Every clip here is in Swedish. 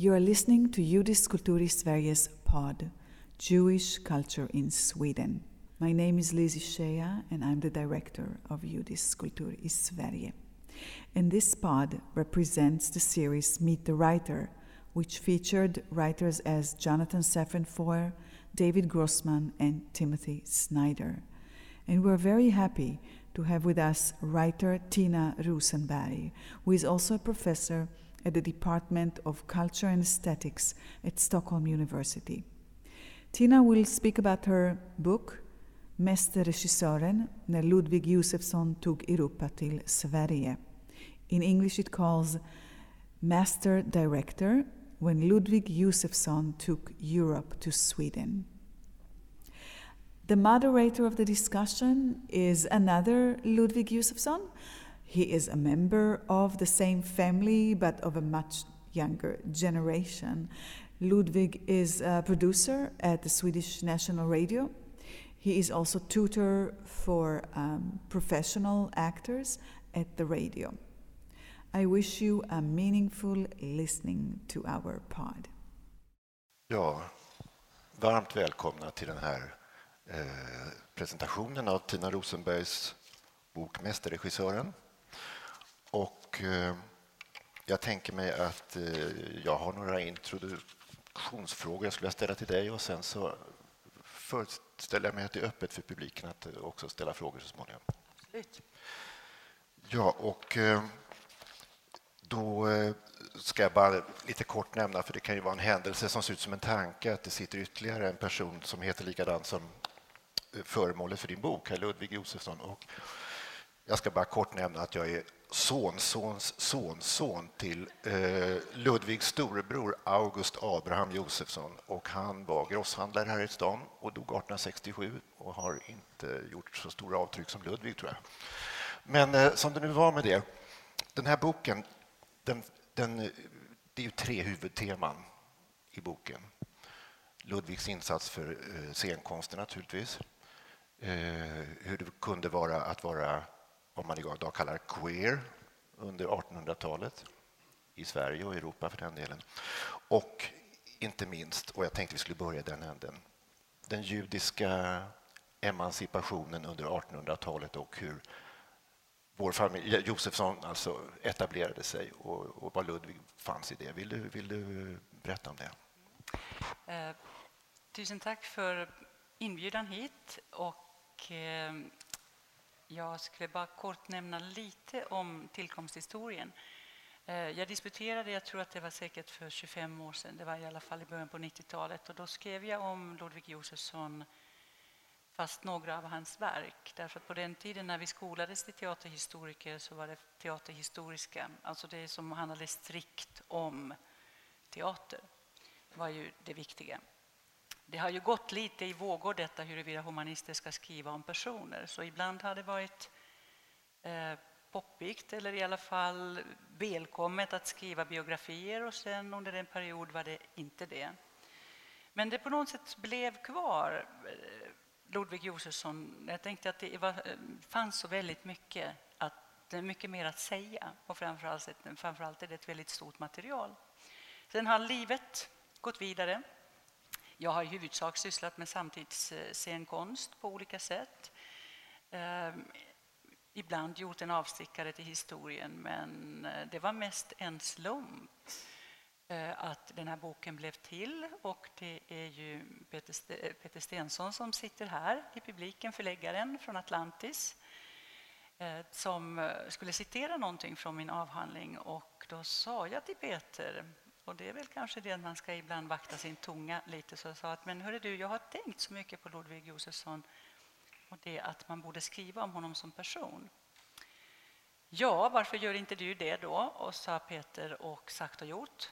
You are listening to Judis Kultur i Sveriges pod, Jewish Culture in Sweden. My name is Lizzie Shea and I'm the director of Judis Kultur i Sverige. And this pod represents the series Meet the Writer, which featured writers as Jonathan Safran Foer, David Grossman, and Timothy Snyder. And we're very happy to have with us writer Tina Rosenberg, who is also a professor at the Department of Culture and Aesthetics at Stockholm University. Tina will speak about her book Mästerregissören när Ludvig Josefsson tog Europa till Sverige. In English it calls Master Director when Ludwig Josefsson took Europe to Sweden. The moderator of the discussion is another Ludwig Josefsson. He is a member of the same family but of a much younger generation. Ludwig is a producer at the Swedish National Radio. He is also tutor for um, professional actors at the radio. I wish you a meaningful listening to our pod. Ja, varmt välkomna till den här eh, presentationen av Tina Rosenbergs bok Mästerregissören. Och eh, jag tänker mig att eh, jag har några introduktionsfrågor jag skulle ställa till dig och sen så föreställer jag mig att det är öppet för publiken att också ställa frågor så småningom. Absolut. Ja, och eh, då eh, ska jag bara lite kort nämna, för det kan ju vara en händelse som ser ut som en tanke, att det sitter ytterligare en person som heter likadant som eh, föremålet för din bok, Ludvig Josefsson. Och jag ska bara kort nämna att jag är sonsons sonson till eh, Ludvigs storebror August Abraham Josefsson och han var grosshandlare här i stan och dog 1867 och har inte gjort så stora avtryck som Ludvig, tror jag. Men eh, som det nu var med det, den här boken den, den, det är ju tre huvudteman i boken. Ludvigs insats för eh, scenkonsten naturligtvis. Eh, hur det kunde vara att vara vad man idag kallar queer under 1800-talet i Sverige och Europa för den delen. Och inte minst, och jag tänkte vi skulle börja i den änden, den judiska emancipationen under 1800-talet och hur vår familj, Josefsson alltså etablerade sig och, och vad Ludvig fanns i det. Vill du, vill du berätta om det? Eh, tusen tack för inbjudan hit. Och, eh, jag skulle bara kort nämna lite om tillkomsthistorien. Eh, jag disputerade, jag tror att det var säkert för 25 år sedan, det var i alla fall i början på 90-talet. Och då skrev jag om Ludvig Josefsson fast några av hans verk. Därför att på den tiden när vi skolades till teaterhistoriker så var det teaterhistoriska, alltså det som handlade strikt om teater, var ju det viktiga. Det har ju gått lite i vågor detta huruvida humanister ska skriva om personer, så ibland har det varit eh, poppigt eller i alla fall välkommet att skriva biografier och sen under en period var det inte det. Men det på något sätt blev kvar eh, Ludvig Josefsson, jag tänkte att det var, eh, fanns så väldigt mycket, att, mycket mer att säga och framförallt, framförallt är det ett väldigt stort material. Sen har livet gått vidare. Jag har i huvudsak sysslat med samtidsscenkonst på olika sätt. Eh, ibland gjort en avstickare till historien, men eh, det var mest en slump eh, att den här boken blev till. Och det är ju Peter eh, Stensson som sitter här i publiken, förläggaren från Atlantis som skulle citera någonting från min avhandling. Och då sa jag till Peter, och det är väl kanske det att man ska ibland vakta sin tunga lite, så jag sa att men hörru du, jag har tänkt så mycket på Ludvig Josefsson och det att man borde skriva om honom som person. Ja, varför gör inte du det då? Och sa Peter och sagt och gjort.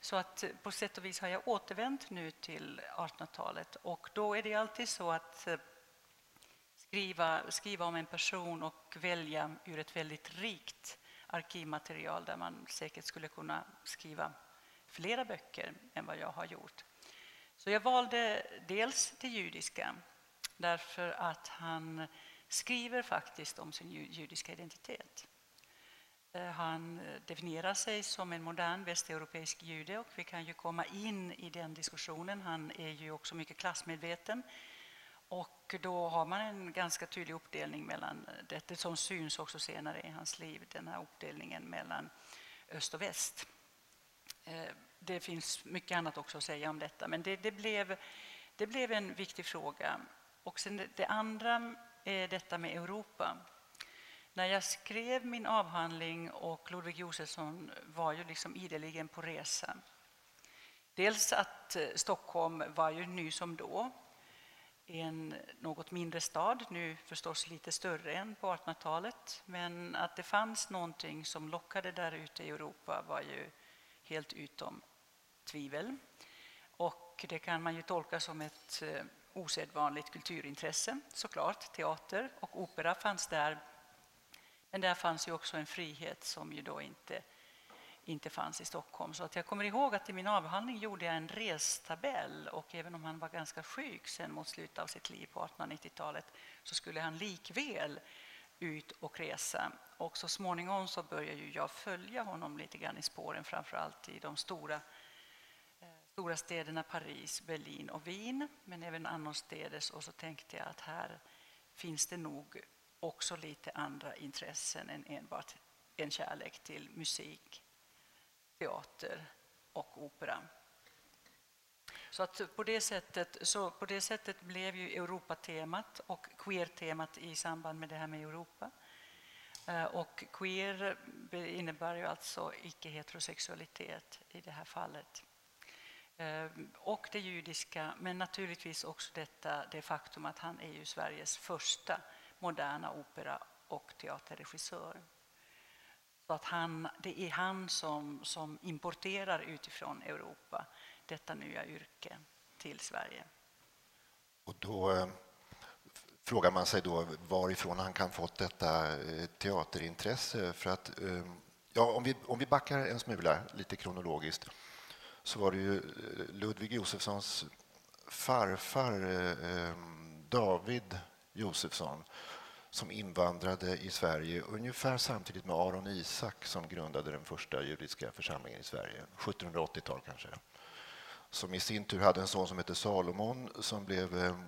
Så att på sätt och vis har jag återvänt nu till 1800-talet och då är det alltid så att eh, skriva, skriva om en person och välja ur ett väldigt rikt arkivmaterial där man säkert skulle kunna skriva flera böcker än vad jag har gjort. Så jag valde dels det judiska därför att han skriver faktiskt om sin judiska identitet. Eh, han definierar sig som en modern västeuropeisk jude och vi kan ju komma in i den diskussionen. Han är ju också mycket klassmedveten. Och då har man en ganska tydlig uppdelning mellan eh, det som syns också senare i hans liv, den här uppdelningen mellan öst och väst. Eh, det finns mycket annat också att säga om detta, men det, det blev, det blev en viktig fråga. Och sen det andra är detta med Europa. När jag skrev min avhandling och Ludvig Josefsson var ju liksom ideligen på resa. Dels att eh, Stockholm var ju ny som då, en något mindre stad, nu förstås lite större än på 1800-talet. Men att det fanns någonting som lockade där ute i Europa var ju helt utom tvivel. Och det kan man ju tolka som ett eh, osedvanligt kulturintresse såklart. Teater och opera fanns där. Men där fanns ju också en frihet som ju då inte, inte fanns i Stockholm. Så att jag kommer ihåg att i min avhandling gjorde jag en restabell och även om han var ganska sjuk sen mot slutet av sitt liv på 1890-talet så skulle han likväl ut och resa. Och så småningom så började ju jag följa honom lite grann i spåren, framför allt i de stora, eh, stora städerna Paris, Berlin och Wien, men även annorstädes. Och så tänkte jag att här finns det nog också lite andra intressen än enbart en kärlek till musik, teater och opera. Så att på det sättet, så på det sättet blev ju Europatemat och queer-temat i samband med det här med Europa. Eh, och queer innebär ju alltså icke-heterosexualitet i det här fallet. Eh, och det judiska, men naturligtvis också detta, det faktum att han är ju Sveriges första moderna opera och teaterregissör. Så att han, det är han som, som importerar utifrån Europa detta nya yrke till Sverige. Och då eh, frågar man sig då varifrån han kan fått detta eh, teaterintresse. För att, eh, ja, om, vi, om vi backar en smula lite kronologiskt så var det ju eh, Ludvig Josefssons farfar eh, eh David Josefsson som invandrade i Sverige ungefär samtidigt med Aron Isak som grundade den första judiska församlingen i Sverige, 1780-tal kanske. Som i sin tur hade en son som hette Salomon som, blev, eh,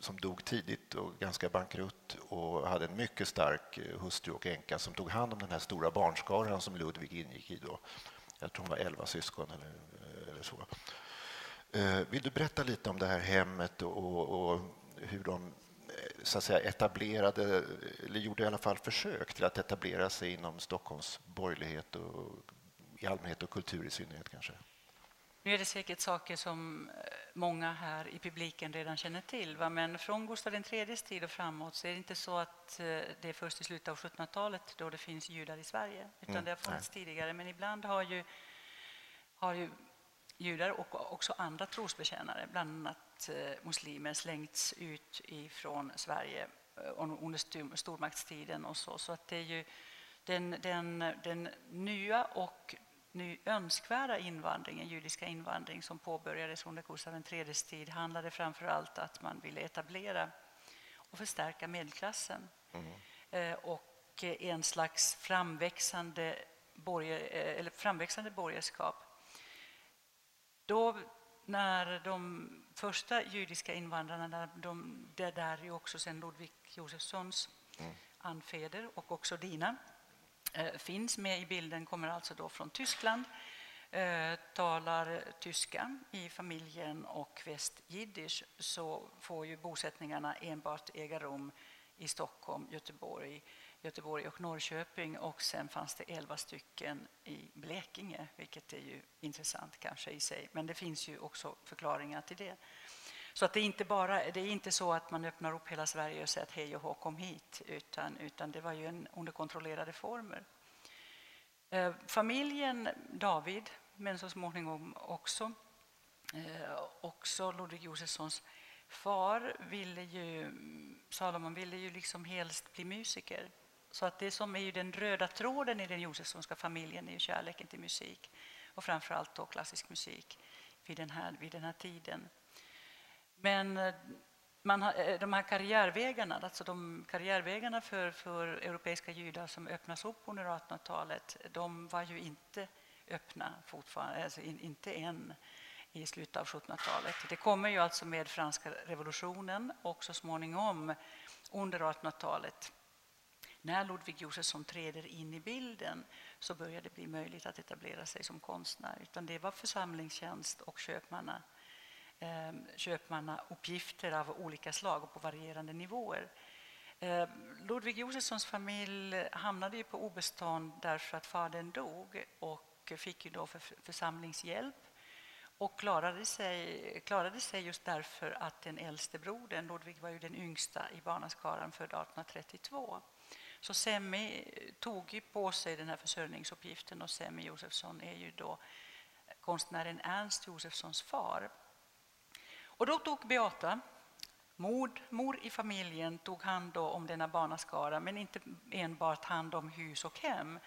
som dog tidigt och ganska bankrutt och hade en mycket stark eh, hustru och änka som tog hand om den här stora barnskaran som Ludvig ingick i. Då. Jag tror hon var elva syskon eller, eh, eller så. Vill du berätta lite om det här hemmet och, och hur de så att säga, etablerade, eller gjorde i alla fall försök till att etablera sig inom Stockholms borgerlighet och, i allmänhet och kultur i synnerhet kanske? Nu är det säkert saker som eh, många här i publiken redan känner till, va? men från Gustav IIIs tid och framåt så är det inte så att eh, det är först i slutet av 1700-talet då det finns judar i Sverige, utan mm, det har funnits nej. tidigare. Men ibland har ju, har ju judar och också andra trosbekännare, bland annat eh, muslimer, slängts ut ifrån Sverige under stormaktstiden och så. Så att det är ju den, den, den nya och ny önskvärda invandringen, judiska invandring som påbörjades under Gustav IIIs tid handlade framför allt att man ville etablera och förstärka medelklassen. Mm. och en slags framväxande, borger, eh, eller framväxande borgerskap. Då när de första judiska invandrarna, de, det där är också sen Ludvig Josefssons mm. anfäder och också dina, Eh, finns med i bilden kommer alltså då från Tyskland, eh, talar tyska i familjen och västjiddisch så får ju bosättningarna enbart äga rum i Stockholm, Göteborg, Göteborg och Norrköping och sen fanns det elva stycken i Blekinge, vilket är ju intressant kanske i sig. Men det finns ju också förklaringar till det. Så att det, är inte bara, det är inte så att man öppnar upp hela Sverige och säger att hej och hå, kom hit, utan, utan det var ju en, under kontrollerade former. Eh, familjen David, men så småningom också, eh, också Ludvig Josefssons far, ville ju, Salomon ville ju liksom helst bli musiker. Så att det som är ju den röda tråden i den Josefssonska familjen är ju kärleken till musik och framför allt då klassisk musik vid den här, vid den här tiden. Men eh, man har, eh, de här karriärvägarna, alltså de karriärvägarna för, för europeiska judar som öppnas upp under 1800-talet, de var ju inte öppna fortfarande, alltså in, inte än i slutet av 1700-talet. Det kommer ju alltså med franska revolutionen och så småningom under 1800-talet när Ludvig Josefsson träder in i bilden så börjar det bli möjligt att etablera sig som konstnär. Utan det var församlingstjänst och köpmanna, eh, köpmannauppgifter av olika slag och på varierande nivåer. Eh, Ludvig Josefssons familj hamnade ju på obestånd därför att fadern dog och fick ju då för församlingshjälp och klarade sig, klarade sig just därför att den äldste brodern, Ludvig var ju den yngsta i barnaskaran, född 1832. Så Semmi tog ju på sig den här försörjningsuppgiften och Semmi Josefsson är ju då konstnären Ernst Josefssons far. Och då tog Beata, mor, mor i familjen, tog hand om denna barnaskara men inte enbart hand om hus och hem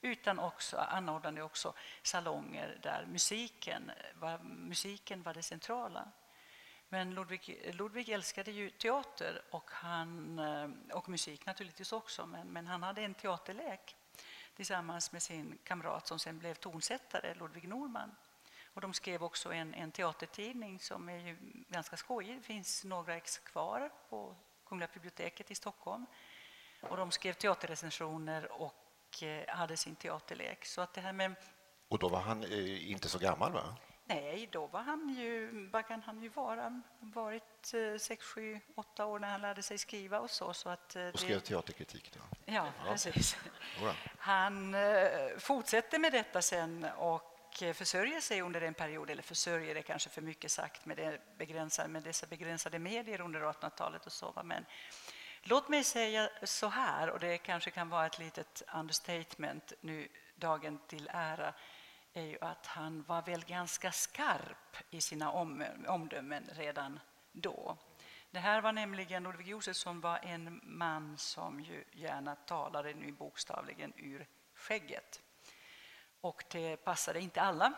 utan också anordnade också salonger där musiken var, musiken var det centrala. Men Ludvig, Ludvig älskade ju teater och, han, eh, och musik naturligtvis också, men, men han hade en teaterlek tillsammans med sin kamrat som sen blev tonsättare, Ludvig Norman. Och de skrev också en, en teatertidning som är ju ganska skojig. Det finns några ex kvar på Kungliga biblioteket i Stockholm. Och de skrev teaterrecensioner och eh, hade sin teaterlek. Så att det här med... Och då var han eh, inte så gammal, va? Nej, då var han ju, kan han ju vara, varit eh, sex, sju, åtta år när han lärde sig skriva och så. så att, eh, och skrev teaterkritik? Då. Ja, ja, precis. Han eh, fortsätter med detta sen och försörjer sig under en period, eller försörjer är kanske för mycket sagt med, det begränsade, med dessa begränsade medier under 1800-talet och så. Men låt mig säga så här, och det kanske kan vara ett litet understatement nu dagen till ära är ju att han var väl ganska skarp i sina om, omdömen redan då. Det här var nämligen, Ludvig Josefsson var en man som ju gärna talade nu bokstavligen ur skägget. Och det passade inte alla.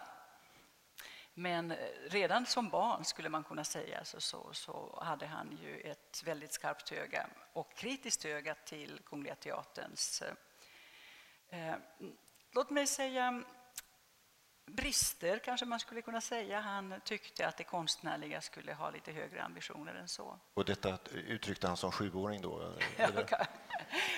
Men redan som barn skulle man kunna säga så, så, så hade han ju ett väldigt skarpt öga och kritiskt öga till Kungliga Teaterns eh, eh Låt mig säga brister, kanske man skulle kunna säga. Han tyckte att det konstnärliga skulle ha lite högre ambitioner än så. Och detta uttryckte han som sjuåring då?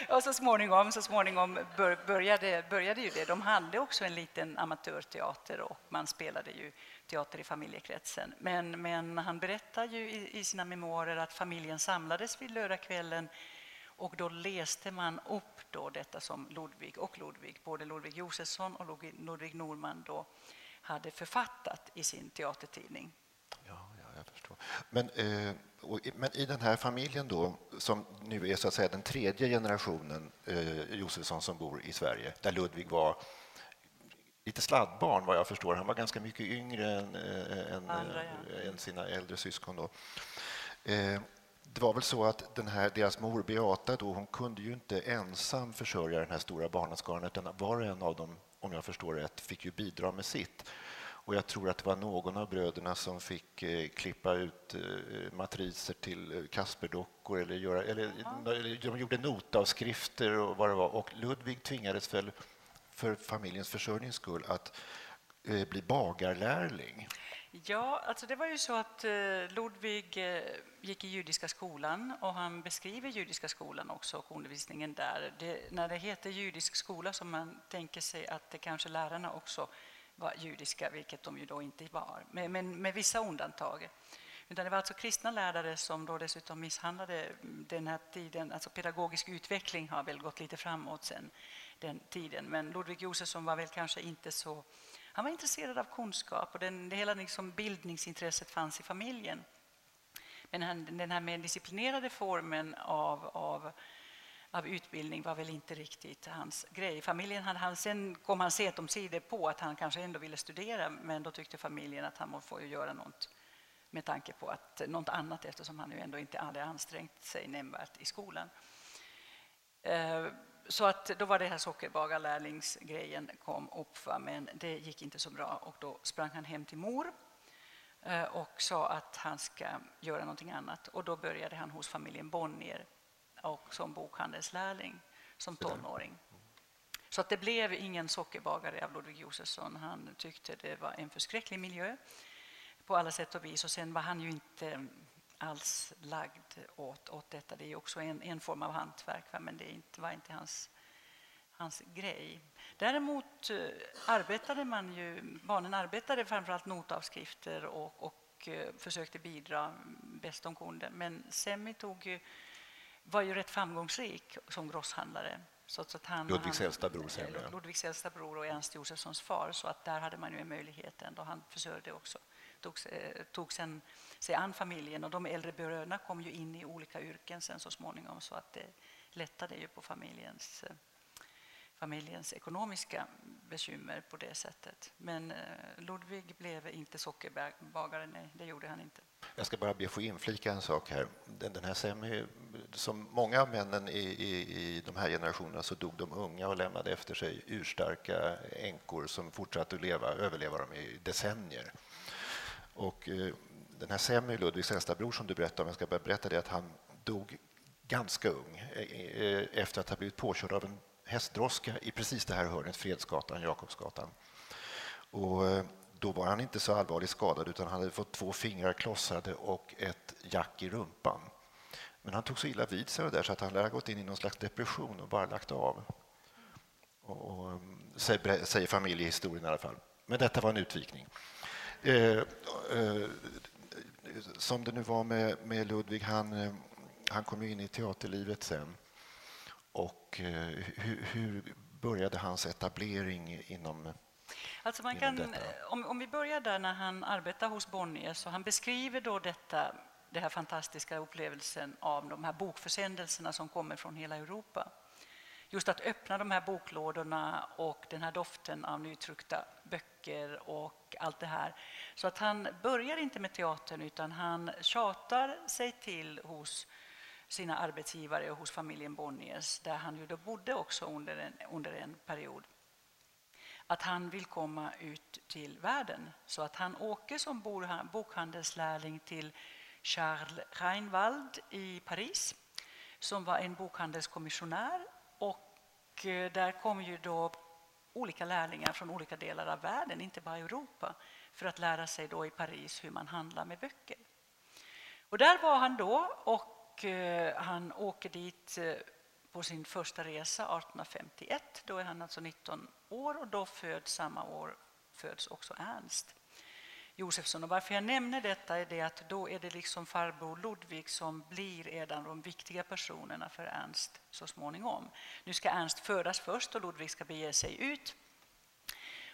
och så småningom, så småningom började, började ju det. De hade också en liten amatörteater och man spelade ju teater i familjekretsen. Men, men han berättar ju i, i sina memoarer att familjen samlades vid lördagskvällen och då läste man upp då detta som Ludvig och Ludvig, både Ludvig Josefsson och Ludvig Norman då hade författat i sin teatertidning. Ja, ja jag förstår. Men, eh, och, men i den här familjen då, som nu är så att säga den tredje generationen eh, Josefsson som bor i Sverige, där Ludvig var lite sladdbarn vad jag förstår. Han var ganska mycket yngre än, äh, än, Andra, ja. äh, än sina äldre syskon. Då. Eh, det var väl så att den här, deras mor Beata då, hon kunde ju inte ensam försörja den här stora barnaskaran utan var och en av dem, om jag förstår rätt, fick ju bidra med sitt. Och jag tror att det var någon av bröderna som fick eh, klippa ut eh, matriser till eh, Kasperdockor eller, göra, eller, eller de gjorde notavskrifter och vad det var. Och Ludvig tvingades väl för familjens försörjnings skull att eh, bli bagarlärling. Ja, alltså det var ju så att eh, Ludvig eh, gick i judiska skolan och han beskriver judiska skolan också och undervisningen där. Det, när det heter judisk skola så man tänker sig att det kanske lärarna också var judiska, vilket de ju då inte var, men, men med vissa undantag. Utan det var alltså kristna lärare som då dessutom misshandlade mm, den här tiden. Alltså pedagogisk utveckling har väl gått lite framåt sen den tiden. Men Ludvig Josefsson var väl kanske inte så han var intresserad av kunskap och den, det hela liksom bildningsintresset fanns i familjen. Men han, den här mer disciplinerade formen av, av, av utbildning var väl inte riktigt hans grej. Familjen hade, han, sen kom han sent omsider på att han kanske ändå ville studera men då tyckte familjen att han får göra något med tanke på att något annat eftersom han ju ändå inte hade ansträngt sig nämnvärt i skolan. Eh, så att då var det här sockerbagarlärlingsgrejen kom upp, men det gick inte så bra och då sprang han hem till mor eh, och sa att han ska göra någonting annat. Och då började han hos familjen Bonnier och som bokhandelslärling som tonåring. Så att det blev ingen sockerbagare av Ludvig Josefsson. Han tyckte det var en förskräcklig miljö på alla sätt och vis. Och sen var han ju inte alls lagd åt, åt detta. Det är också en, en form av hantverk, men det inte, var inte hans, hans grej. Däremot eh, arbetade man ju, barnen arbetade framförallt notavskrifter och, och eh, försökte bidra bäst de kunde. Men Semmi tog ju, var ju rätt framgångsrik som grosshandlare. Så att han, Ludvigs äldsta bror. Semmi. Ludvigs äldsta bror och Ernst Josefssons far. Så att där hade man ju en möjlighet ändå. Han försörjde också tog, eh, tog sen sig an familjen och de äldre bröderna kom ju in i olika yrken sen så småningom så att det lättade ju på familjens, eh, familjens ekonomiska bekymmer på det sättet. Men eh, Ludvig blev inte sockerbagare, nej, det gjorde han inte. Jag ska bara be få inflika en sak här. Den, den här Semi, som många av männen i, i, i de här generationerna så dog de unga och lämnade efter sig urstarka änkor som fortsatte att leva, överleva dem i decennier. Och eh, den här Semmy, Ludvigs äldsta bror som du berättade om, jag ska bara berätta det att han dog ganska ung eh, eh, efter att ha blivit påkörd av en hästdroska i precis det här hörnet, Fredsgatan, Jakobsgatan. Och då var han inte så allvarligt skadad utan han hade fått två fingrar klossade och ett jack i rumpan. Men han tog så illa vid sig där så att han lär ha gått in i någon slags depression och bara lagt av. Och, och, mm, säger familjehistorien i alla fall. Men detta var en utvikning. Eh, eh, som det nu var med, med Ludvig, han, eh, han kom in i teaterlivet sen. Och hur, hur började hans etablering inom Alltså man kan, om, om, vi börjar där när han arbetar hos Bonnier, så han beskriver då detta, den här fantastiska upplevelsen av de här bokförsändelserna som kommer från hela Europa just att öppna de här boklådorna och den här doften av nytryckta böcker och allt det här. Så att han börjar inte med teatern utan han tjatar sig till hos sina arbetsgivare och hos familjen Bonniers där han ju då bodde också under en, under en period att han vill komma ut till världen. Så att han åker som bokhandelslärling till Charles Reinwald i Paris som var en bokhandelskommissionär Eh, där kom ju då olika lärlingar från olika delar av världen, inte bara Europa, för att lära sig då i Paris hur man handlar med böcker. Och där var han då och eh, han åker dit eh, på sin första resa 1851. Då är han alltså 19 år och då föds samma år föds också Ernst. Josefsson. Och varför jag nämner detta är det att då är det liksom farbror Ludvig som blir en av de viktiga personerna för Ernst så småningom. Nu ska Ernst födas först och Ludvig ska bege sig ut.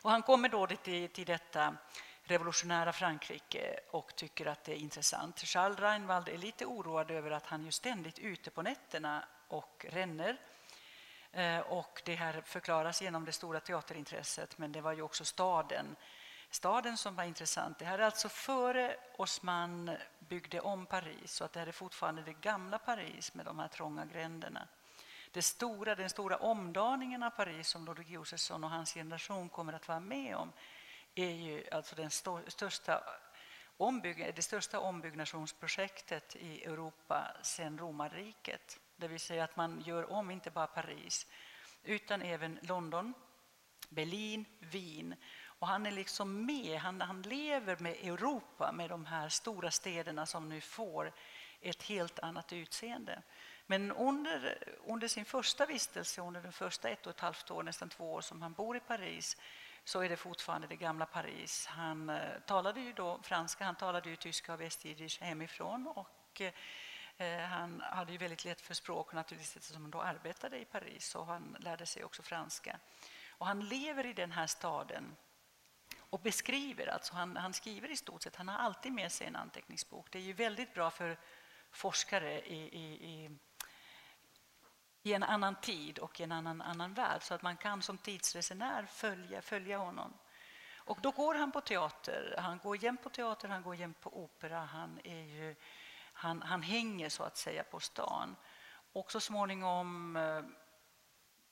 Och han kommer då till, till detta revolutionära Frankrike och tycker att det är intressant. Charles Reinwald är lite oroad över att han är ständigt ute på nätterna och ränner. Eh, och det här förklaras genom det stora teaterintresset, men det var ju också staden staden som var intressant. Det här är alltså före Osman byggde om Paris, så att det här är fortfarande det gamla Paris med de här trånga gränderna. Det stora, den stora omdaningen av Paris som Ludwig Josefsson och hans generation kommer att vara med om är ju alltså den största ombygg det största ombyggnationsprojektet i Europa sedan romarriket. Det vill säga att man gör om inte bara Paris utan även London, Berlin, Wien och han är liksom med, han, han lever med Europa, med de här stora städerna som nu får ett helt annat utseende. Men under, under sin första vistelse, under de första ett och ett halvt år, nästan två år som han bor i Paris, så är det fortfarande det gamla Paris. Han eh, talade ju då franska, han talade ju tyska och västjiddisch hemifrån och eh, han hade ju väldigt lätt för språk naturligtvis eftersom han då arbetade i Paris så han lärde sig också franska. Och han lever i den här staden och beskriver. Alltså han, han, skriver i stort sett, han har alltid med sig en anteckningsbok. Det är ju väldigt bra för forskare i, i, i, i en annan tid och i en annan, annan värld så att man kan som tidsresenär följa, följa honom. Och då går han på teater. Han går jämt på teater, han går jämt på opera. Han, är ju, han, han hänger så att säga på stan. Och så småningom eh,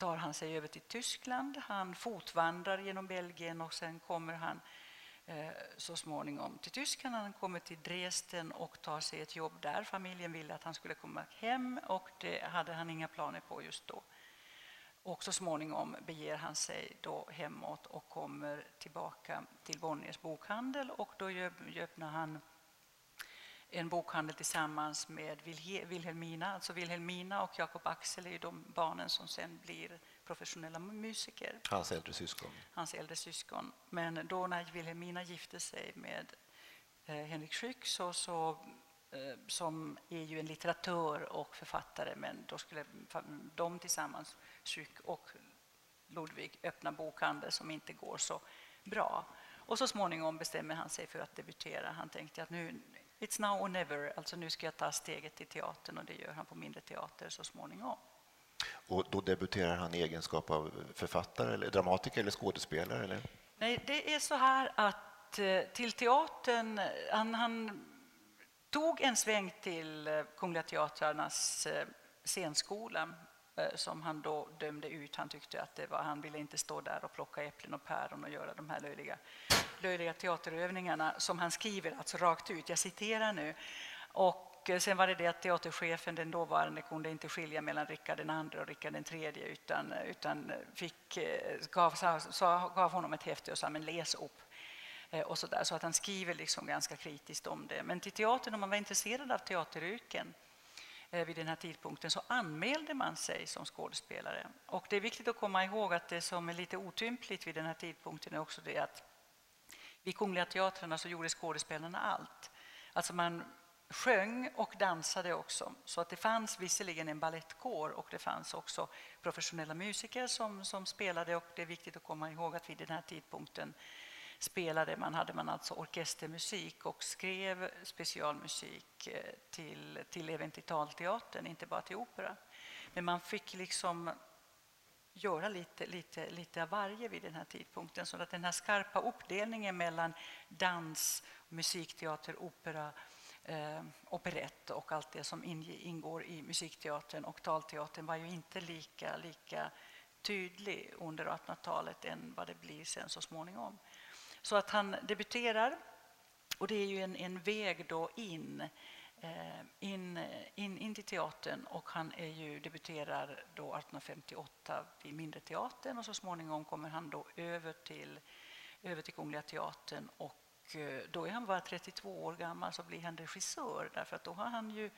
tar han sig över till Tyskland. Han fotvandrar genom Belgien och sen kommer han eh, så småningom till Tyskland. Han kommer till Dresden och tar sig ett jobb där. Familjen ville att han skulle komma hem och det hade han inga planer på just då. Och så småningom beger han sig då hemåt och kommer tillbaka till Bonniers bokhandel och då öppnar han en bokhandel tillsammans med Wilhelmina. Alltså Wilhelmina och Jakob Axel är de barnen som sen blir professionella musiker. Hans äldre syskon. Hans äldre syskon. Men då när Wilhelmina gifte sig med eh, Henrik Schyck så, så eh, som är ju en litteratör och författare, men då skulle de tillsammans, Schyck och Ludvig, öppna bokhandel som inte går så bra. Och så småningom bestämmer han sig för att debutera. Han tänkte att nu, it's now or never, alltså nu ska jag ta steget till teatern och det gör han på mindre teater så småningom. Och då debuterar han i egenskap av författare, eller dramatiker eller skådespelare? Eller? Nej, det är så här att eh, till teatern... Han, han tog en sväng till eh, Kungliga Teatrarnas eh, scenskola Eh, som han då dömde ut. Han tyckte att det var, han ville inte stå där och plocka äpplen och päron och göra de här löjliga, löjliga teaterövningarna som han skriver alltså rakt ut. Jag citerar nu. Och eh, sen var det det att teaterchefen, den dåvarande, kunde inte skilja mellan Rickard II och Rickard III utan, eh, utan fick, gav, sa, gav honom ett häfte och sa men läs upp. Och så, där, så att han skriver liksom ganska kritiskt om det. Men till teatern, om man var intresserad av teateryrken Eh, vid den här tidpunkten så anmälde man sig som skådespelare. Och det är viktigt att komma ihåg att det som är lite otympligt vid den här tidpunkten är också det att vid Kungliga Teatrarna så gjorde skådespelarna allt. Alltså man sjöng och dansade också. Så att det fanns visserligen en ballettkår och det fanns också professionella musiker som, som spelade. Och det är viktigt att komma ihåg att vid den här tidpunkten spelade man, hade man alltså orkestermusik och skrev specialmusik eh, till, till även till talteatern, inte bara till opera. Men man fick liksom göra lite, lite, lite av varje vid den här tidpunkten. Så att den här skarpa uppdelningen mellan dans, musikteater, opera eh, operett och allt det som ingår i musikteatern och talteatern var ju inte lika, lika tydlig under 1800-talet än vad det blir sen så småningom. Så att han debuterar, och det är ju en, en väg då in, eh, in, in, in till teatern och han är ju, debuterar då 1858 vid Mindre teatern och så småningom kommer han då över till, över till Kungliga teatern och eh, då är han bara 32 år gammal så blir han regissör därför att då har han ju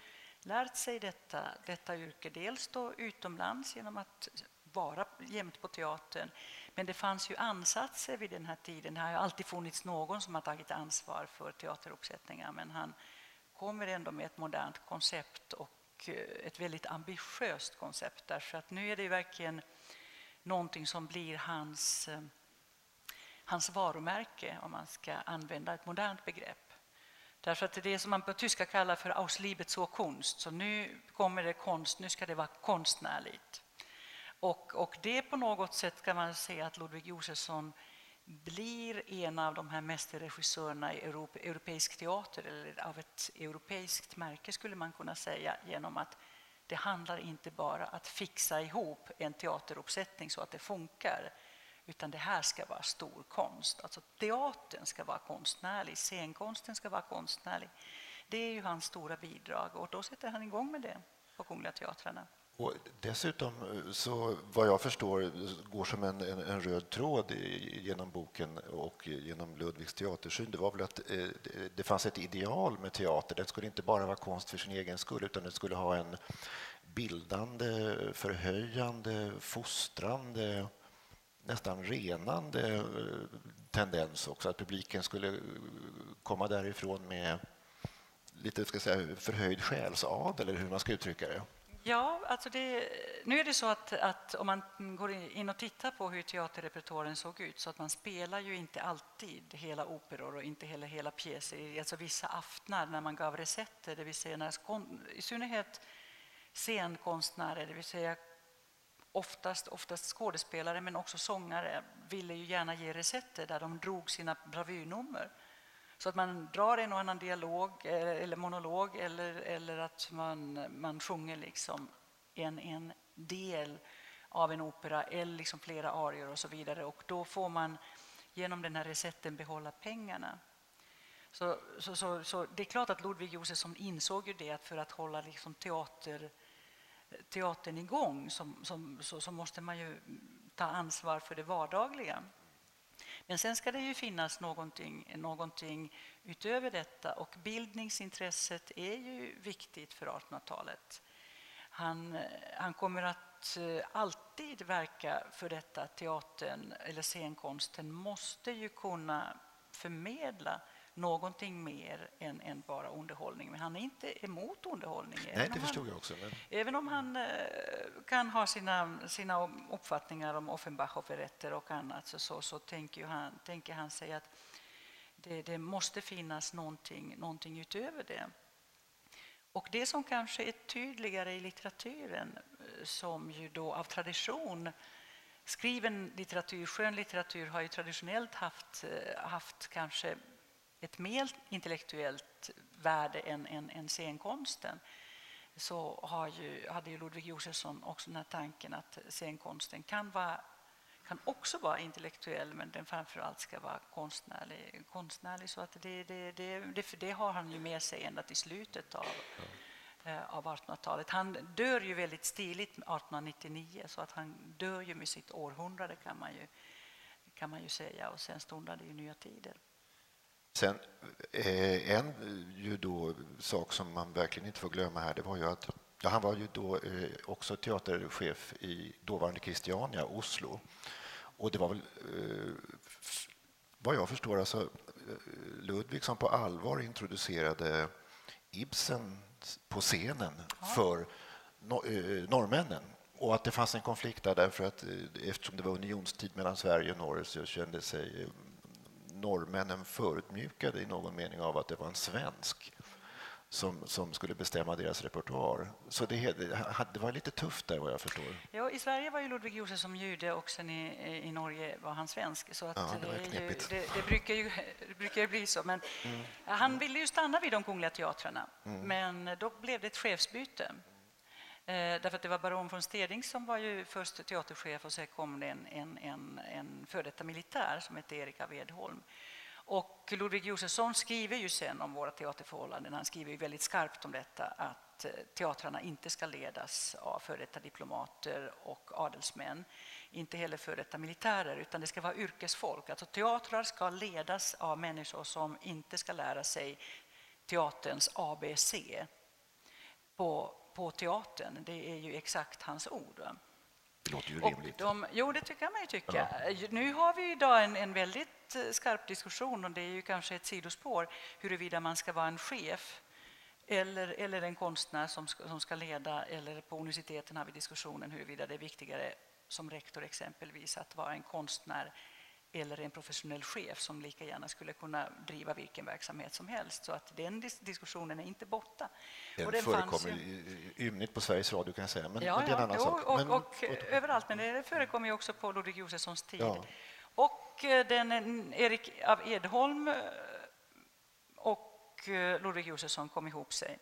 lärt sig detta, detta yrke. Dels då utomlands genom att vara jämt på teatern. Men det fanns ju ansatser vid den här tiden. Det har ju alltid funnits någon som har tagit ansvar för teateruppsättningar men han kommer ändå med ett modernt koncept och eh, ett väldigt ambitiöst koncept därför att nu är det verkligen någonting som blir hans eh, hans varumärke, om man ska använda ett modernt begrepp. Därför att det är det som man på tyska kallar för Auslibet så konst. Så nu kommer det konst, nu ska det vara konstnärligt. Och, och det på något sätt kan man säga att Ludwig Josefsson blir en av de här mästerregissörerna i Europa, europeisk teater, eller av ett europeiskt märke skulle man kunna säga, genom att det handlar inte bara att fixa ihop en teateruppsättning så att det funkar, utan det här ska vara stor konst. Alltså teatern ska vara konstnärlig, scenkonsten ska vara konstnärlig. Det är ju hans stora bidrag och då sätter han igång med det på Kungliga Teatrarna. Och dessutom, eh, så vad jag förstår, går som en, en, en, röd tråd genom boken och genom Ludvigs teatersyn, det var väl att eh, det fanns ett ideal med teater. Den skulle inte bara vara konst för sin egen skull, utan den skulle ha en bildande, förhöjande, fostrande nästan renande eh, tendens också, att publiken skulle komma därifrån med lite ska säga, förhöjd själsadel, eller hur man ska uttrycka det. Ja, alltså det, nu är det så att, att, om man går in och tittar på hur teaterrepertoaren såg ut så att man spelar ju inte alltid hela operor och inte heller hela pjäser. Alltså vissa aftnar när man gav recetter, det vill säga när, i synnerhet scenkonstnärer, det vill säga oftast, oftast skådespelare men också sångare ville ju gärna ge recetter där de drog sina bravurnummer. Så att man drar en och annan dialog eh, eller monolog eller, eller att man, man sjunger liksom en, en del av en opera eller liksom flera arior och så vidare. Och då får man genom den här recepten behålla pengarna. Så, så, så, så, det är klart att Ludvig Josefsson insåg ju det att för att hålla liksom teater, teatern igång som, som, så, så måste man ju ta ansvar för det vardagliga. Men sen ska det ju finnas någonting, någonting utöver detta och bildningsintresset är ju viktigt för 1800-talet. Han, han kommer att eh, alltid verka för detta. Teatern eller scenkonsten måste ju kunna förmedla någonting mer än, än, bara underhållning. Men han är inte emot underhållning. Nej, det förstod han, jag också. Men... Även om han eh, kan ha sina, sina uppfattningar om Offenbach-operetter och annat så, så, så tänker, han, tänker han sig att det, det, måste finnas någonting, någonting utöver det. Och det som kanske är tydligare i litteraturen, eh, som ju då av tradition Skriven litteratur, skön litteratur har ju traditionellt haft, eh, haft kanske ett mer intellektuellt värde än, än, än scenkonsten så har ju, hade ju Ludvig Josefsson också den här tanken att scenkonsten kan, vara, kan också vara intellektuell men den framförallt ska vara konstnärlig. konstnärlig så att det, det, det, det, det har han ju med sig ända till slutet av, eh, av 1800-talet. Han dör ju väldigt stiligt 1899 så att han dör ju med sitt århundrade kan man ju, kan man ju säga och sen stundar det ju nya tider. Sen eh, en ju då, sak som man verkligen inte får glömma här, det var ju att ja, han var ju då eh, också teaterchef i dåvarande Christiania, Oslo. Och det var väl, eh, vad jag förstår, alltså Ludvig som på allvar introducerade Ibsen på scenen för norrmännen. Och att det fanns en konflikt där därför att eftersom det var unionstid mellan Sverige och Norge så kände sig norrmännen förutmjukade i någon mening av att det var en svensk som, som skulle bestämma deras repertoar. Så det, det, var lite tufft där vad jag förstår. Ja, I Sverige var ju Ludvig Josefsson jude och sen i, i Norge var han svensk. Så att ja, det, ju, det, det, brukar ju, det brukar bli så. Men mm. Han ville ju stanna vid de kungliga teatrarna, mm. men då blev det ett chefsbyte. Eh, därför att det var baron von Steding som var ju först teaterchef och sen kom det en, en, en, en före detta militär som hette Erik av Edholm. Och Ludvig Josefsson skriver ju sen om våra teaterförhållanden. Han skriver ju väldigt skarpt om detta att eh, teatrarna inte ska ledas av före detta diplomater och adelsmän. Inte heller före detta militärer, utan det ska vara yrkesfolk. Alltså teatrar ska ledas av människor som inte ska lära sig teaterns ABC på på teatern. Det är ju exakt hans ord. Det låter ju rimligt. De, jo, det tycker man ju tycka. Ja. Nu har vi idag en, en väldigt eh, skarp diskussion och det är ju kanske ett sidospår huruvida man ska vara en chef eller, eller en konstnär som ska, som ska leda, eller på universiteten har vi diskussionen huruvida det är viktigare som rektor exempelvis att vara en konstnär eller en professionell chef som lika gärna skulle kunna driva vilken verksamhet som helst. Så att den diskussionen är inte borta. Den, och den förekommer ju ymnigt på Sveriges Radio kan jag säga, men, ja, men det är en annan ja, sak. Och, men, och, och, överallt, men det förekommer ju också på Ludvig Josefssons tid. Ja. Och eh, den, eh, Erik av Edholm eh, och Ludvig Josefsson kom ihop sig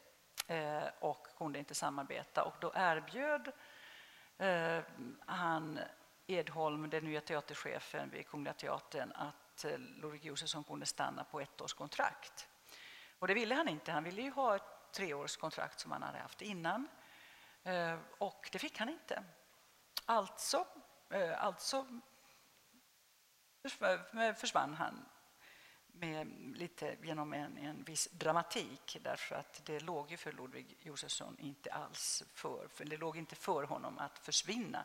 och kunde inte samarbeta och då erbjöd han Edholm, den nya teaterchefen vid Kungliga Teatern, att eh, Ludvig Josefsson kunde stanna på ett års kontrakt. Och det ville han inte. Han ville ju ha ett treårskontrakt som han hade haft innan. Eh, och det fick han inte. Alltså, eh, alltså försvann han med lite genom en, en viss dramatik därför att det låg ju för Ludvig Josefsson inte alls för, för det låg inte för honom att försvinna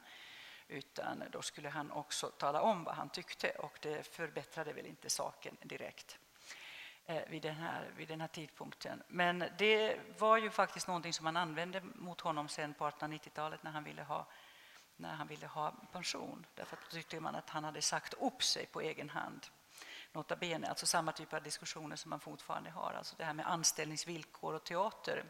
utan då skulle han också tala om vad han tyckte och det förbättrade väl inte saken direkt eh, vid den, här, vid den här tidpunkten. Men det var ju faktiskt någonting som man använde mot honom sen på 1890-talet när han ville ha när han ville ha pension. Därför att tyckte man att han hade sagt upp sig på egen hand. Nota bene, alltså samma typ av diskussioner som man fortfarande har. Alltså det här med anställningsvillkor och teater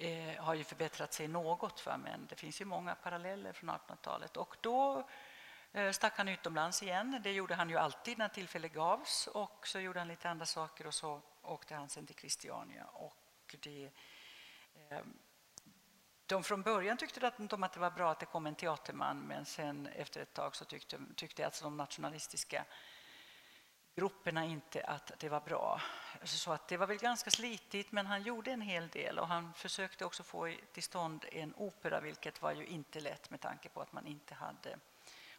eh, har ju förbättrat sig något, för, men det finns ju många paralleller från 1800-talet. Och då eh, stack han utomlands igen. Det gjorde han ju alltid när tillfälle gavs. Och så gjorde han lite andra saker och så åkte han sen till Christiania. Och det, eh, de från början tyckte att, de att det var bra att det kom en teaterman men sen efter ett tag så tyckte, tyckte alltså de nationalistiska grupperna inte att det var bra. Alltså så att det var väl ganska slitigt, men han gjorde en hel del och han försökte också få till stånd en opera, vilket var ju inte lätt med tanke på att man inte hade,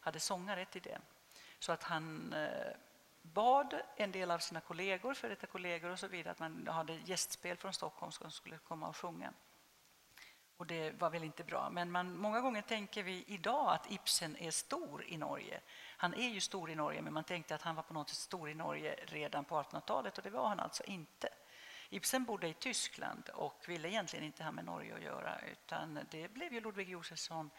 hade sångare till det. Så att han eh, bad en del av sina kollegor, för detta kollegor och så vidare, att man hade gästspel från Stockholm som skulle komma och sjunga. Och det var väl inte bra. Men man, många gånger tänker vi idag att Ibsen är stor i Norge. Han är ju stor i Norge, men man tänkte att han var på något sätt stor i Norge redan på 1800-talet och det var han alltså inte. Ibsen bodde i Tyskland och ville egentligen inte ha med Norge att göra utan det blev ju Ludvig Josefsson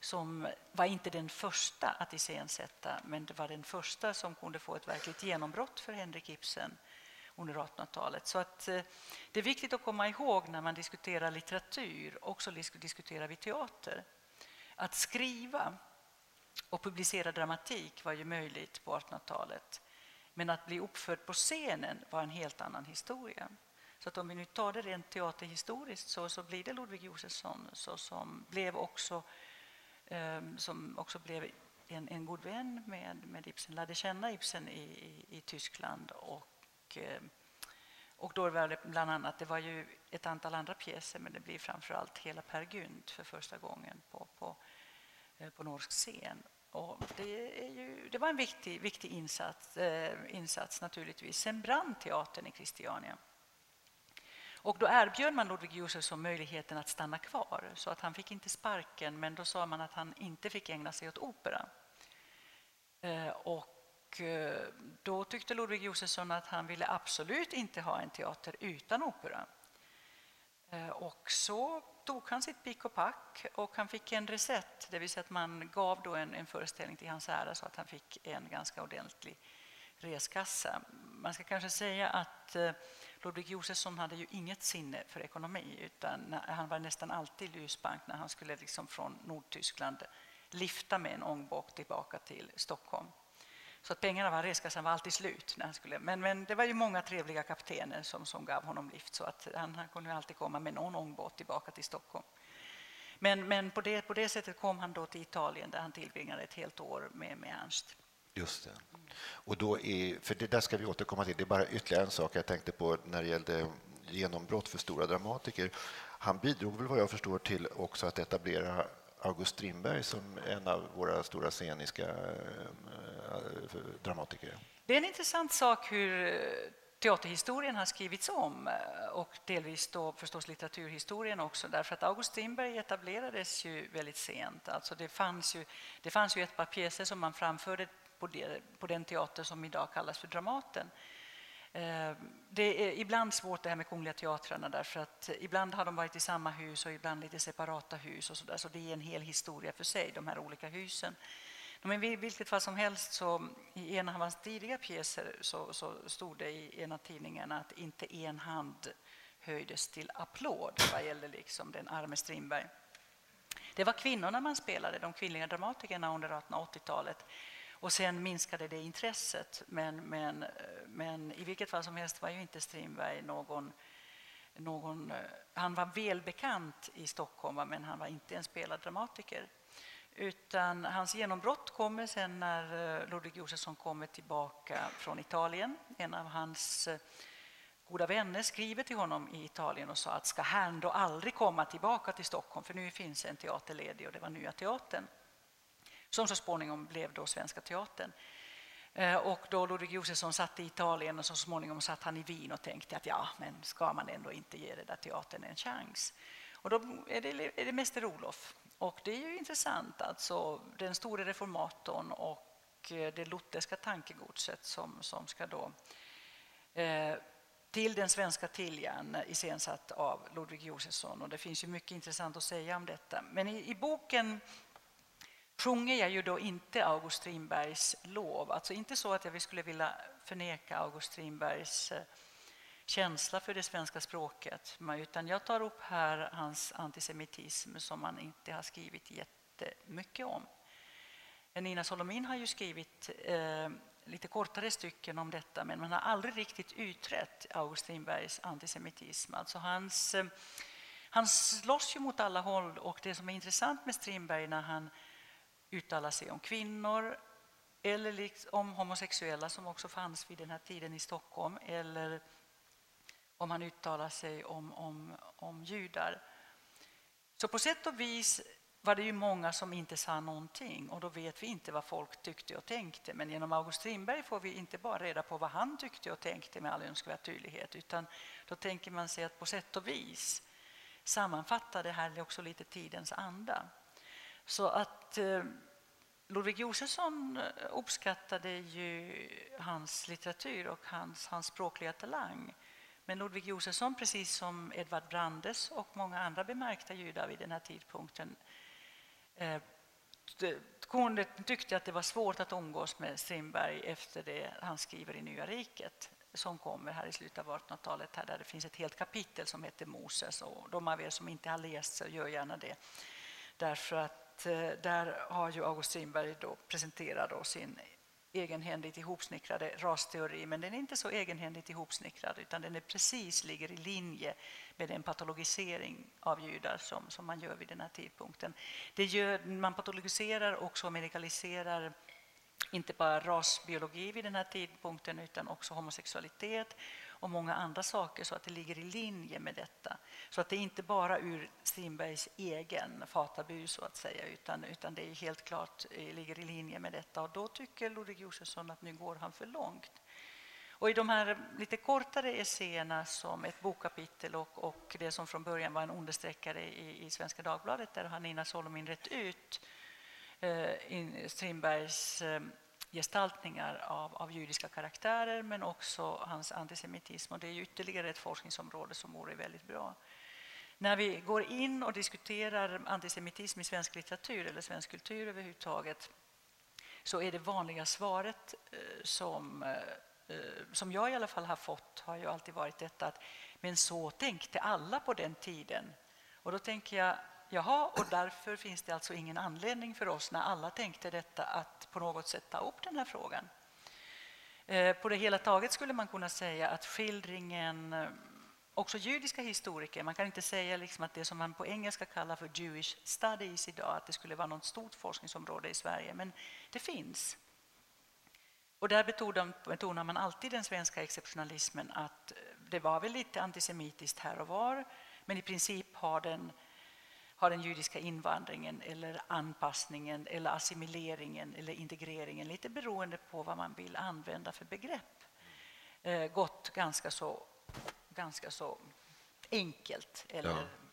som var inte den första att iscensätta men det var den första som kunde få ett verkligt genombrott för Henrik Ibsen under 1800-talet. Så att, eh, det är viktigt att komma ihåg när man diskuterar litteratur, också diskuterar vi teater. Att skriva och publicera dramatik var ju möjligt på 1800-talet. Men att bli uppförd på scenen var en helt annan historia. Så att om vi nu tar det rent teaterhistoriskt så, så blir det Ludvig Josefsson så, som blev också, eh, som också blev en, en god vän med, med Ibsen, lärde känna Ibsen i, i, i Tyskland och Eh, och då var det bland annat, det var ju ett antal andra pjäser men det blir framförallt hela Per Gynt för första gången på, på, eh, på norsk scen. Och det, är ju, det var en viktig, viktig insats, eh, insats naturligtvis. Sen brann teatern i Christiania. Och då erbjöd man Ludvig Josefsson möjligheten att stanna kvar så att han fick inte sparken men då sa man att han inte fick ägna sig åt opera. Eh, och Eh, då tyckte Ludvig Josefsson att han ville absolut inte ha en teater utan opera. Eh, och så tog han sitt pick och pack och han fick en recept, det vill säga att man gav då en, en föreställning till hans ära så att han fick en ganska ordentlig reskassa. Man ska kanske säga att eh, Ludvig Josefsson hade ju inget sinne för ekonomi utan han var nästan alltid lusbank när han skulle liksom från Nordtyskland lifta med en ångbåk tillbaka till Stockholm. Så att pengarna var, reskassan var alltid slut. När han skulle, men, men det var ju många trevliga kaptener som, som gav honom lift så att han, han kunde alltid komma med någon ångbåt tillbaka till Stockholm. Men, men på, det, på det sättet kom han då till Italien där han tillbringade ett helt år med, med Ernst. Just det. Och då är, för det där ska vi återkomma till. Det är bara ytterligare en sak jag tänkte på när det gällde genombrott för stora dramatiker. Han bidrog väl vad jag förstår till också att etablera August Strindberg som en av våra stora sceniska eh, dramatiker. Det är en intressant sak hur eh, teaterhistorien har skrivits om eh, och delvis då förstås litteraturhistorien också därför att August Strindberg etablerades ju väldigt sent. Alltså det, fanns ju, det fanns ju ett par pjäser som man framförde på, det, på den teater som idag kallas för Dramaten Eh, det är ibland svårt det här med Kungliga teatrarna därför att ibland har de varit i samma hus och ibland lite separata hus och så där, så det är en hel historia för sig, de här olika husen. Men i vilket fall som helst så i en av hans tidiga pjäser så, så stod det i en av tidningarna att inte en hand höjdes till applåd vad gällde liksom den arme Strindberg. Det var kvinnorna man spelade, de kvinnliga dramatikerna under 1880-talet. Och sen minskade det intresset. Men, men, men i vilket fall som helst var ju inte Strindberg någon, någon... Eh, han var välbekant i Stockholm, men han var inte en spelad dramatiker. Utan hans genombrott kommer sen när eh, Ludvig Josefsson kommer tillbaka från Italien. En av hans eh, goda vänner skriver till honom i Italien och sa att ska han då aldrig komma tillbaka till Stockholm för nu finns en teater ledig och det var Nya Teatern som så småningom blev då Svenska Teatern. Eh, och då Ludvig Josefsson satt i Italien och så småningom satt han i Wien och tänkte att ja, men ska man ändå inte ge den där teatern en chans? Och då är det, är det Mäster Olof. Och det är ju intressant, alltså den store reformatorn och eh, det lutherska tankegodset som, som ska då eh, till den svenska Tiljan iscensatt av Ludvig Josefsson. Och det finns ju mycket intressant att säga om detta. Men i, i boken sjunger jag ju då inte August Strindbergs lov. Alltså inte så att jag skulle vilja förneka August Strindbergs eh, känsla för det svenska språket, utan jag tar upp här hans antisemitism som han inte har skrivit jättemycket om. Nina Solomin har ju skrivit eh, lite kortare stycken om detta, men man har aldrig riktigt utrett August Strindbergs antisemitism. Alltså hans, eh, han slåss ju mot alla håll och det som är intressant med Strindberg när han uttala sig om kvinnor eller liksom om homosexuella som också fanns vid den här tiden i Stockholm eller om han uttalar sig om, om, om judar. Så på sätt och vis var det ju många som inte sa någonting och då vet vi inte vad folk tyckte och tänkte. Men genom August Strindberg får vi inte bara reda på vad han tyckte och tänkte med all önskvärd tydlighet utan då tänker man sig att på sätt och vis sammanfattar det här också lite tidens anda. Så att eh, Ludvig Josefsson eh, uppskattade ju hans litteratur och hans, hans språkliga talang. Men Ludvig Josefsson, precis som Edvard Brandes och många andra bemärkta judar vid den här tidpunkten eh, tyckte att det var svårt att umgås med Strindberg efter det han skriver i Nya riket som kommer här i slutet av 1800-talet där det finns ett helt kapitel som heter Moses. Och de av er som inte har läst så gör gärna det. Därför att att eh, där har ju August Strindberg då presenterat då sin egenhändigt ihopsnickrade rasteori, men den är inte så egenhändigt ihopsnickrad utan den är precis ligger i linje med den patologisering av judar som, som man gör vid den här tidpunkten. Det gör, man patologiserar också medikaliserar inte bara rasbiologi vid den här tidpunkten utan också homosexualitet och många andra saker så att det ligger i linje med detta. Så att det är inte bara ur Strindbergs egen fatabur så att säga utan, utan det är helt klart eh, ligger i linje med detta och då tycker Ludvig Josefsson att nu går han för långt. Och i de här lite kortare essäerna som ett bokkapitel och, och det som från början var en understreckare i, i Svenska Dagbladet där har Nina Solomin rätt ut eh, Strindbergs eh, gestaltningar av, av judiska karaktärer men också hans antisemitism. Och det är ytterligare ett forskningsområde som vore väldigt bra. När vi går in och diskuterar antisemitism i svensk litteratur eller svensk kultur överhuvudtaget så är det vanliga svaret eh, som, eh, eh, som jag i alla fall har fått har ju alltid varit detta att men så tänkte alla på den tiden. Och då tänker jag Jaha, och därför finns det alltså ingen anledning för oss när alla tänkte detta att på något sätt ta upp den här frågan. Eh, på det hela taget skulle man kunna säga att skildringen, eh, också judiska historiker, man kan inte säga liksom att det som man på engelska kallar för Jewish studies idag, att det skulle vara något stort forskningsområde i Sverige, men det finns. Och där betonar man alltid den svenska exceptionalismen att eh, det var väl lite antisemitiskt här och var, men i princip har den har den judiska invandringen eller anpassningen eller assimileringen eller integreringen, lite beroende på vad man vill använda för begrepp, eh, gått ganska så, ganska så enkelt eller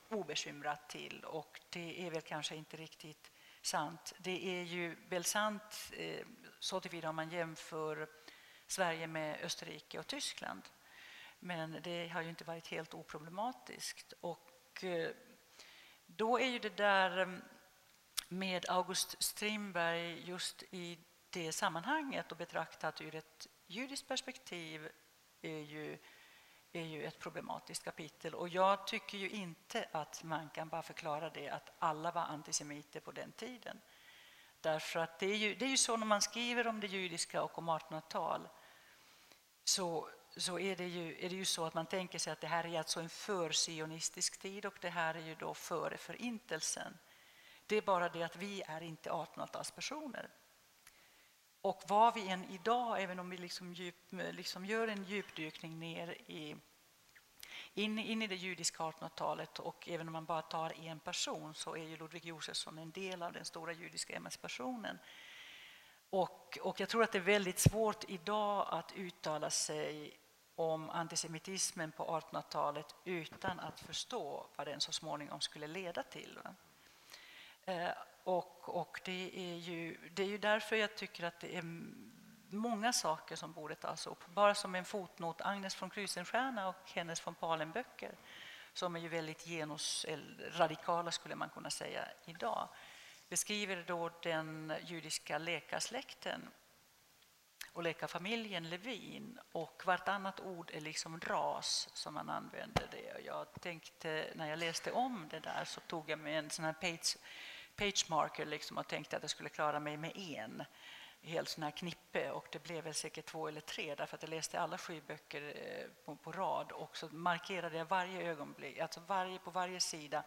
ja. obekymrat till. Och det är väl kanske inte riktigt sant. Det är ju väl sant eh, så tillvida om man jämför Sverige med Österrike och Tyskland. Men det har ju inte varit helt oproblematiskt. Och eh, då är ju det där eh, med August Strindberg just i det sammanhanget och betraktat ur ett judiskt perspektiv är ju, är ju ett problematiskt kapitel. Och jag tycker ju inte att man kan bara förklara det att alla var antisemiter på den tiden. Därför att det är ju, det är ju så när man skriver om det judiska och om 1800-tal så så är det, ju, är det ju så att man tänker sig att det här är alltså en försionistisk tid och det här är ju då före Förintelsen. Det är bara det att vi är inte 1800-talspersoner. Och vad vi än idag, även om vi liksom, djup, liksom gör en djupdykning ner i, in, in i det judiska 1800-talet och även om man bara tar en person så är ju Ludvig Josefsson en del av den stora judiska emancipationen. Och, och jag tror att det är väldigt svårt idag att uttala sig om antisemitismen på 1800-talet utan att förstå vad den så småningom skulle leda till. Eh, och, och det, är ju, det är ju därför jag tycker att det är många saker som borde tas upp. Bara som en fotnot, Agnes von Krusenstjerna och hennes von Palen-böcker som är ju väldigt genusradikala skulle man kunna säga idag beskriver då den judiska läkarsläkten och leka familjen Levin. Och vartannat ord är liksom ras som man använder det. Och jag tänkte när jag läste om det där så tog jag med en sån här page, page marker liksom och tänkte att jag skulle klara mig med en helt sån här knippe. Och det blev väl säkert två eller tre därför att jag läste alla sju böcker eh, på, på rad. Och så markerade jag varje ögonblick, alltså varje, på varje sida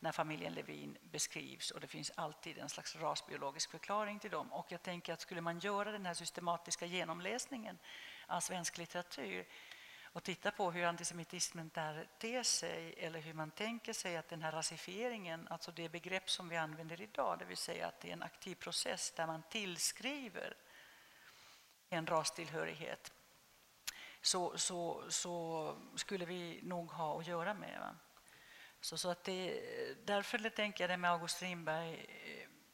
när familjen Levin beskrivs och det finns alltid en slags rasbiologisk förklaring till dem. Och jag tänker att skulle man göra den här systematiska genomläsningen av svensk litteratur och titta på hur antisemitismen där ter sig eller hur man tänker sig att den här rasifieringen, alltså det begrepp som vi använder idag, det vill säga att det är en aktiv process där man tillskriver en rastillhörighet så, så, så skulle vi nog ha att göra med. Va? Så, så att det, därför tänker jag det med August Strindberg,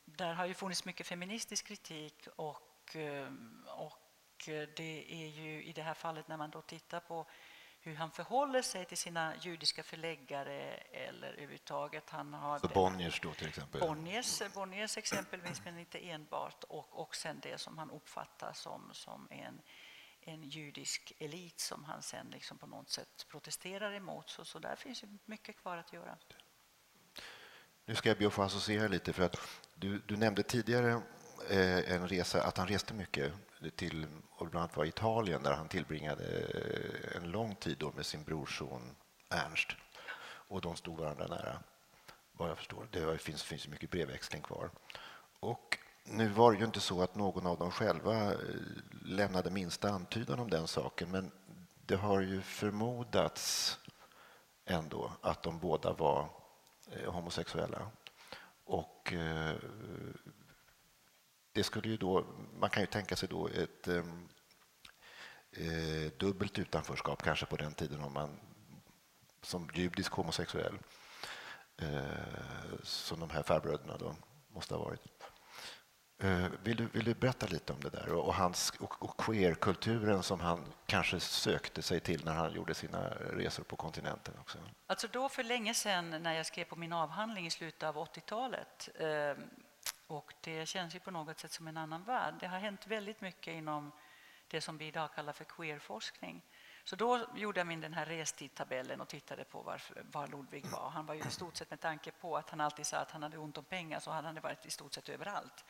där har ju funnits mycket feministisk kritik och, och det är ju i det här fallet när man då tittar på hur han förhåller sig till sina judiska förläggare eller överhuvudtaget. Han har Så Bonniers då till exempel? Bonniers, Bonniers exempelvis, men inte enbart. Och, och sen det som han uppfattar som, som en, en judisk elit som han sen liksom på något sätt protesterar emot. Så, så där finns ju mycket kvar att göra. Nu ska jag be att få associera lite, för att du, du nämnde tidigare eh, en resa, att han reste mycket till och bland annat var Italien där han tillbringade eh, en lång tid då med sin brorson Ernst. Och de stod varandra nära, vad jag förstår. Det finns, finns mycket brevväxling kvar. Och nu var det ju inte så att någon av dem själva eh, lämnade minsta antydan om den saken, men det har ju förmodats ändå att de båda var eh, homosexuella. Och eh, det skulle ju då, man kan ju tänka sig då ett eh, dubbelt utanförskap kanske på den tiden om man som judisk homosexuell eh, som de här farbröderna då måste ha varit. Eh, vill, du, vill du berätta lite om det där och, och, hans, och, och queerkulturen som han kanske sökte sig till när han gjorde sina resor på kontinenten också? Alltså då för länge sedan när jag skrev på min avhandling i slutet av 80-talet eh, och det känns ju på något sätt som en annan värld. Det har hänt väldigt mycket inom det som vi idag kallar för queerforskning. Så då gjorde jag min den här restidtabellen och tittade på var, var Ludvig var. Han var ju i stort sett med tanke på att han alltid sa att han hade ont om pengar så hade han varit i stort sett överallt.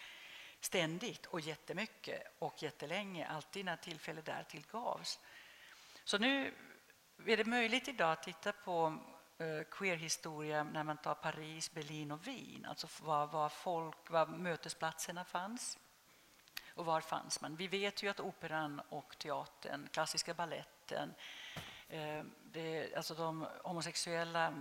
Ständigt och jättemycket och jättelänge, alltid när tillfälle därtill gavs. Så nu är det möjligt idag att titta på eh, queerhistoria när man tar Paris, Berlin och Wien. Alltså var, var, folk, var mötesplatserna fanns och var fanns man. Vi vet ju att operan och teatern, klassiska balletten, eh, det, alltså de homosexuella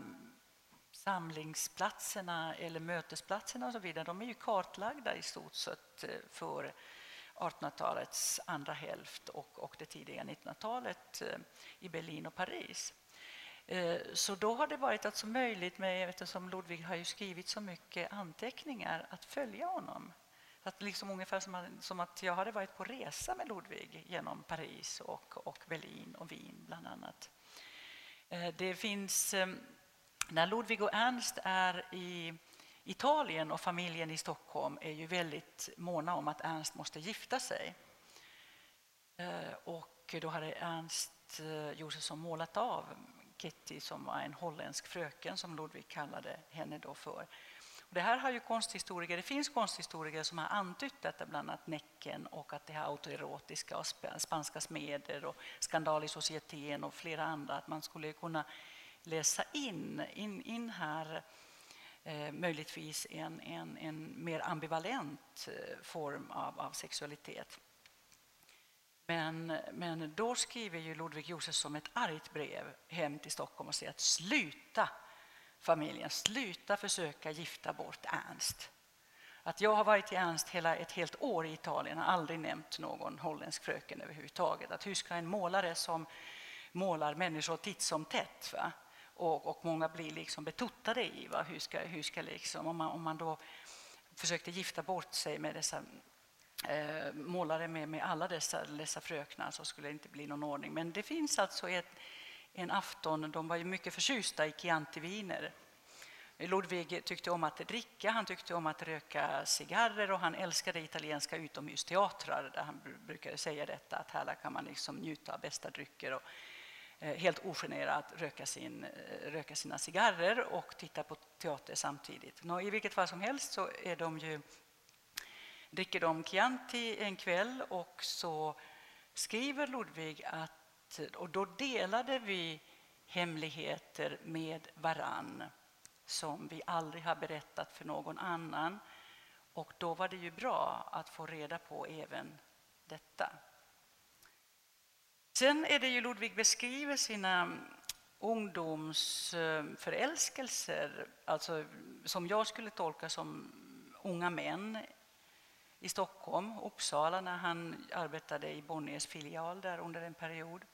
samlingsplatserna eller mötesplatserna och så vidare, de är ju kartlagda i stort sett eh, för 1800-talets andra hälft och, och det tidiga 1900-talet eh, i Berlin och Paris. Eh, så då har det varit alltså möjligt, med, eftersom Ludvig har ju skrivit så mycket anteckningar, att följa honom. Att liksom ungefär som, som att jag hade varit på resa med Ludvig genom Paris och, och Berlin och Wien bland annat. Det finns, när Ludvig och Ernst är i Italien och familjen i Stockholm är ju väldigt måna om att Ernst måste gifta sig. Eh, och då hade Ernst eh, Josefsson målat av Kitty som var en holländsk fröken som Ludvig kallade henne då för. Och det här har ju konsthistoriker, det finns konsthistoriker som har antytt detta, bland annat Näcken och att det här autoerotiska och spanska smeder och skandal i societeten och flera andra, att man skulle kunna läsa in, in, in här eh, möjligtvis en, en, en mer ambivalent eh, form av, av sexualitet. Men, men då skriver ju Ludvig Josefsson ett argt brev hem till Stockholm och säger att sluta familjen, sluta försöka gifta bort Ernst. Att jag har varit i Ernst hela ett helt år i Italien har aldrig nämnt någon holländsk fröken överhuvudtaget. Att hur ska en målare som målar människor titt som tätt va? Och, och många blir liksom betuttade i va? Hur ska, hur ska liksom, om, man, om man då försökte gifta bort sig med dessa eh, målare med, med alla dessa, dessa fröknar så skulle det inte bli någon ordning. Men det finns alltså ett, en afton, de var ju mycket förtjusta i Chianti-viner. Ludvig tyckte om att dricka, han tyckte om att röka cigarrer och han älskade italienska utomhusteatrar där han brukade säga detta att här kan man liksom njuta av bästa drycker och Eh, helt ogenerat röka, sin, eh, röka sina cigarrer och titta på teater samtidigt. Nå, I vilket fall som helst så är de ju dricker de Chianti en kväll och så skriver Ludvig att och då delade vi hemligheter med varann som vi aldrig har berättat för någon annan. Och då var det ju bra att få reda på även detta. Sen är det ju Ludvig beskriver sina mm, ungdomsförälskelser, alltså som jag skulle tolka som unga män i Stockholm, Uppsala, när han arbetade i Bonniers filial där under en period.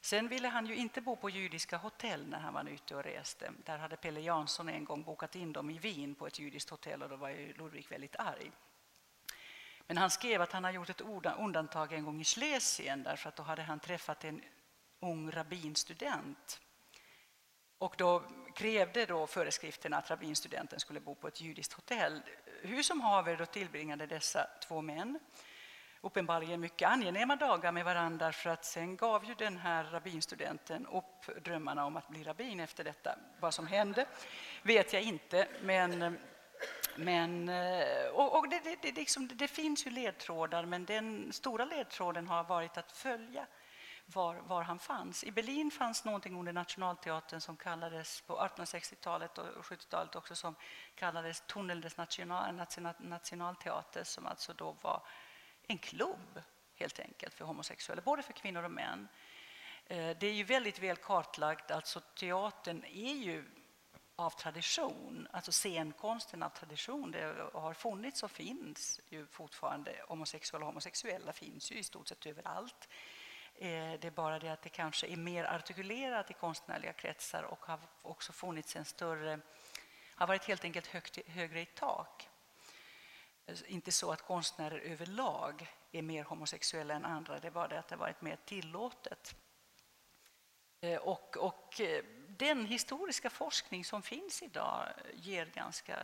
Sen ville han ju inte bo på judiska hotell när han var ute och reste. Där hade Pelle Jansson en gång bokat in dem i Wien på ett judiskt hotell och då var ju Ludvig väldigt arg. Men han skrev att han har gjort ett undantag en gång i Schlesien därför att då hade han träffat en ung rabbinstudent. Och då krävde då föreskrifterna att rabbinstudenten skulle bo på ett judiskt hotell. Hur som haver då tillbringade dessa två män uppenbarligen mycket angenäma dagar med varandra för att sen gav ju den här rabbinstudenten upp drömmarna om att bli rabbin efter detta. Vad som hände vet jag inte, men men, eh, och, och det, det, det, liksom, det, finns ju ledtrådar, men den stora ledtråden har varit att följa var, var han fanns. I Berlin fanns någonting under Nationalteatern som kallades på 1860-talet och 70-talet också som kallades Tunnel des National, National, Nationalteater som alltså då var en klubb helt enkelt för homosexuella, både för kvinnor och män. Eh, det är ju väldigt väl kartlagt, alltså teatern är ju av tradition, alltså scenkonsten av tradition. Det har funnits och finns ju fortfarande. Homosexuella och homosexuella finns ju i stort sett överallt. Eh, det är bara det att det kanske är mer artikulerat i konstnärliga kretsar och har också funnits en större, har varit helt enkelt högt, högre i tak. Eh, inte så att konstnärer överlag är mer homosexuella än andra, det är bara det att det har varit mer tillåtet. Eh, och, och den historiska forskning som finns idag ger, ganska,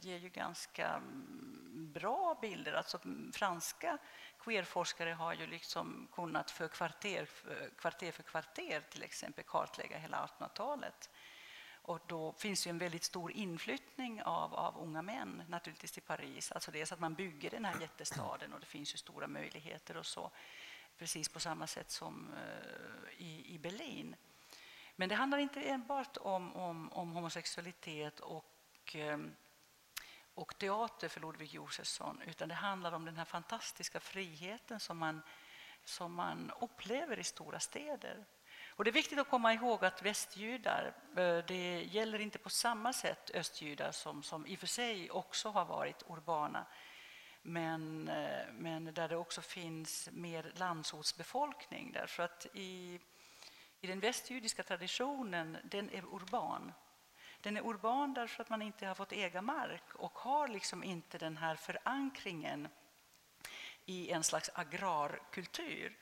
ger ju ganska mm, bra bilder. Alltså, franska queerforskare har ju liksom kunnat för kvarter, för kvarter för kvarter till exempel kartlägga hela 1800-talet. Och då finns ju en väldigt stor inflyttning av, av unga män naturligtvis till Paris. Alltså dels att man bygger den här jättestaden och det finns ju stora möjligheter och så. Precis på samma sätt som uh, i, i Berlin. Men det handlar inte enbart om, om, om homosexualitet och, ehm, och teater för Ludvig Josefsson utan det handlar om den här fantastiska friheten som man, som man upplever i stora städer. Och det är viktigt att komma ihåg att västjudar, eh, det gäller inte på samma sätt östjudar som, som i och för sig också har varit urbana men, eh, men där det också finns mer landsortsbefolkning. Därför att i i den västjudiska traditionen, den är urban. Den är urban därför att man inte har fått äga mark och har liksom inte den här förankringen i en slags agrarkultur.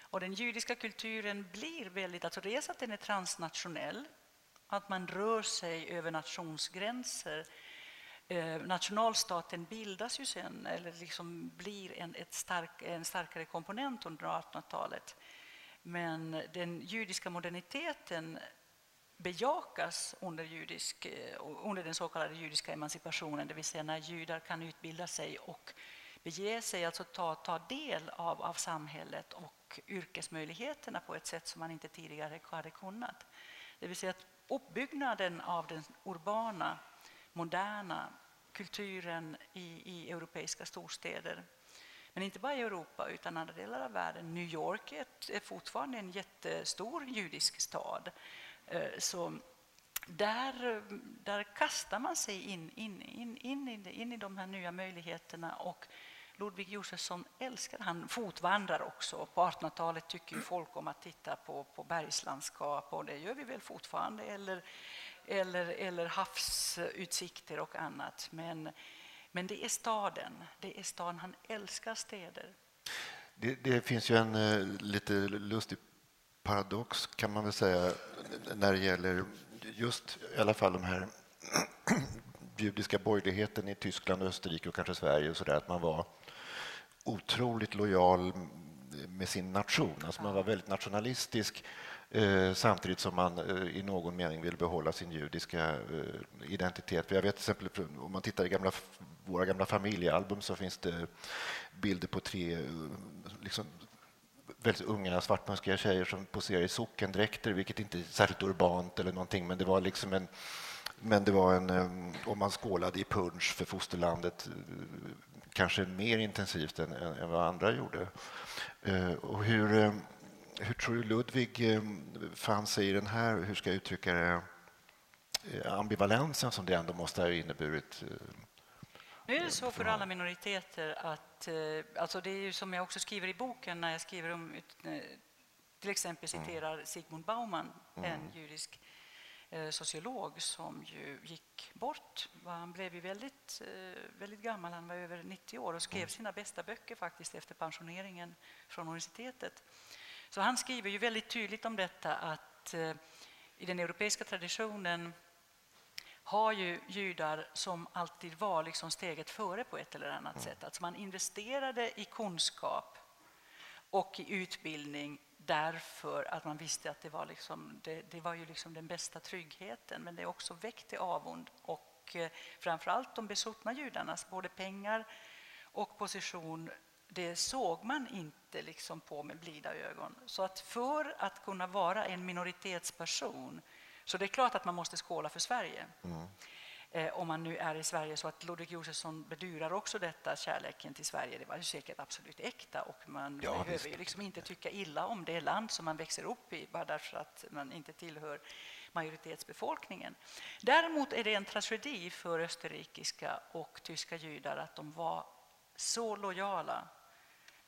Och den judiska kulturen blir väldigt, alltså dels att den är transnationell, att man rör sig över nationsgränser. Eh, nationalstaten bildas ju sen, eller liksom blir en, ett stark, en starkare komponent under 1800-talet. Men den judiska moderniteten bejakas under, judisk, eh, under den så kallade judiska emancipationen, det vill säga när judar kan utbilda sig och bege sig, alltså ta, ta del av, av samhället och yrkesmöjligheterna på ett sätt som man inte tidigare hade kunnat. Det vill säga att uppbyggnaden av den urbana, moderna kulturen i, i europeiska storstäder men inte bara i Europa utan andra delar av världen. New York är, ett, är fortfarande en jättestor judisk stad. Eh, så där, där kastar man sig in, in, in, in, in, in i de här nya möjligheterna och Ludvig Josefsson älskar, han fotvandrar också. På 1800-talet tycker folk om att titta på, på bergslandskap och det gör vi väl fortfarande, eller, eller, eller havsutsikter och annat. Men men det är staden. Det är staden. Han älskar städer. Det, det finns ju en eh, lite lustig paradox kan man väl säga när det gäller just i alla fall de här judiska borgerligheten i Tyskland, Österrike och kanske Sverige och så där, att man var otroligt lojal med sin nation. Alltså man var väldigt nationalistisk Eh, samtidigt som man eh, i någon mening vill behålla sin judiska eh, identitet. För jag vet till exempel, om man tittar i gamla, våra gamla familjealbum så finns det bilder på tre liksom, väldigt unga svartmuskiga tjejer som poserar i sockendräkter, vilket inte är särskilt urbant eller någonting, men det var liksom en Men det var en, om man skålade i punch för fosterlandet kanske mer intensivt än, än vad andra gjorde. Och hur, hur tror du Ludvig fann sig i den här, hur ska jag uttrycka det, ambivalensen som det ändå måste ha inneburit nu är det så för alla minoriteter att, eh, alltså det är ju som jag också skriver i boken när jag skriver om, eh, till exempel citerar Sigmund Baumann, en mm. judisk eh, sociolog som ju gick bort. Han blev ju väldigt, väldigt gammal, han var över 90 år och skrev mm. sina bästa böcker faktiskt efter pensioneringen från universitetet. Så han skriver ju väldigt tydligt om detta att i den europeiska traditionen har ju judar som alltid var liksom steget före på ett eller annat mm. sätt. Alltså man investerade i kunskap och i utbildning därför att man visste att det var, liksom, det, det var ju liksom den bästa tryggheten. Men det också väckte avund och eh, framförallt de besuttna judarnas både pengar och position det såg man inte liksom på med blida ögon. Så att för att kunna vara en minoritetsperson så det är klart att man måste skåla för Sverige. Mm. Eh, om man nu är i Sverige så att Ludvig Josefsson bedyrar också detta, kärleken till Sverige. Det var ju säkert absolut äkta och man ja, behöver ju liksom inte tycka illa om det land som man växer upp i bara därför att man inte tillhör majoritetsbefolkningen. Däremot är det en tragedi för österrikiska och tyska judar att de var så lojala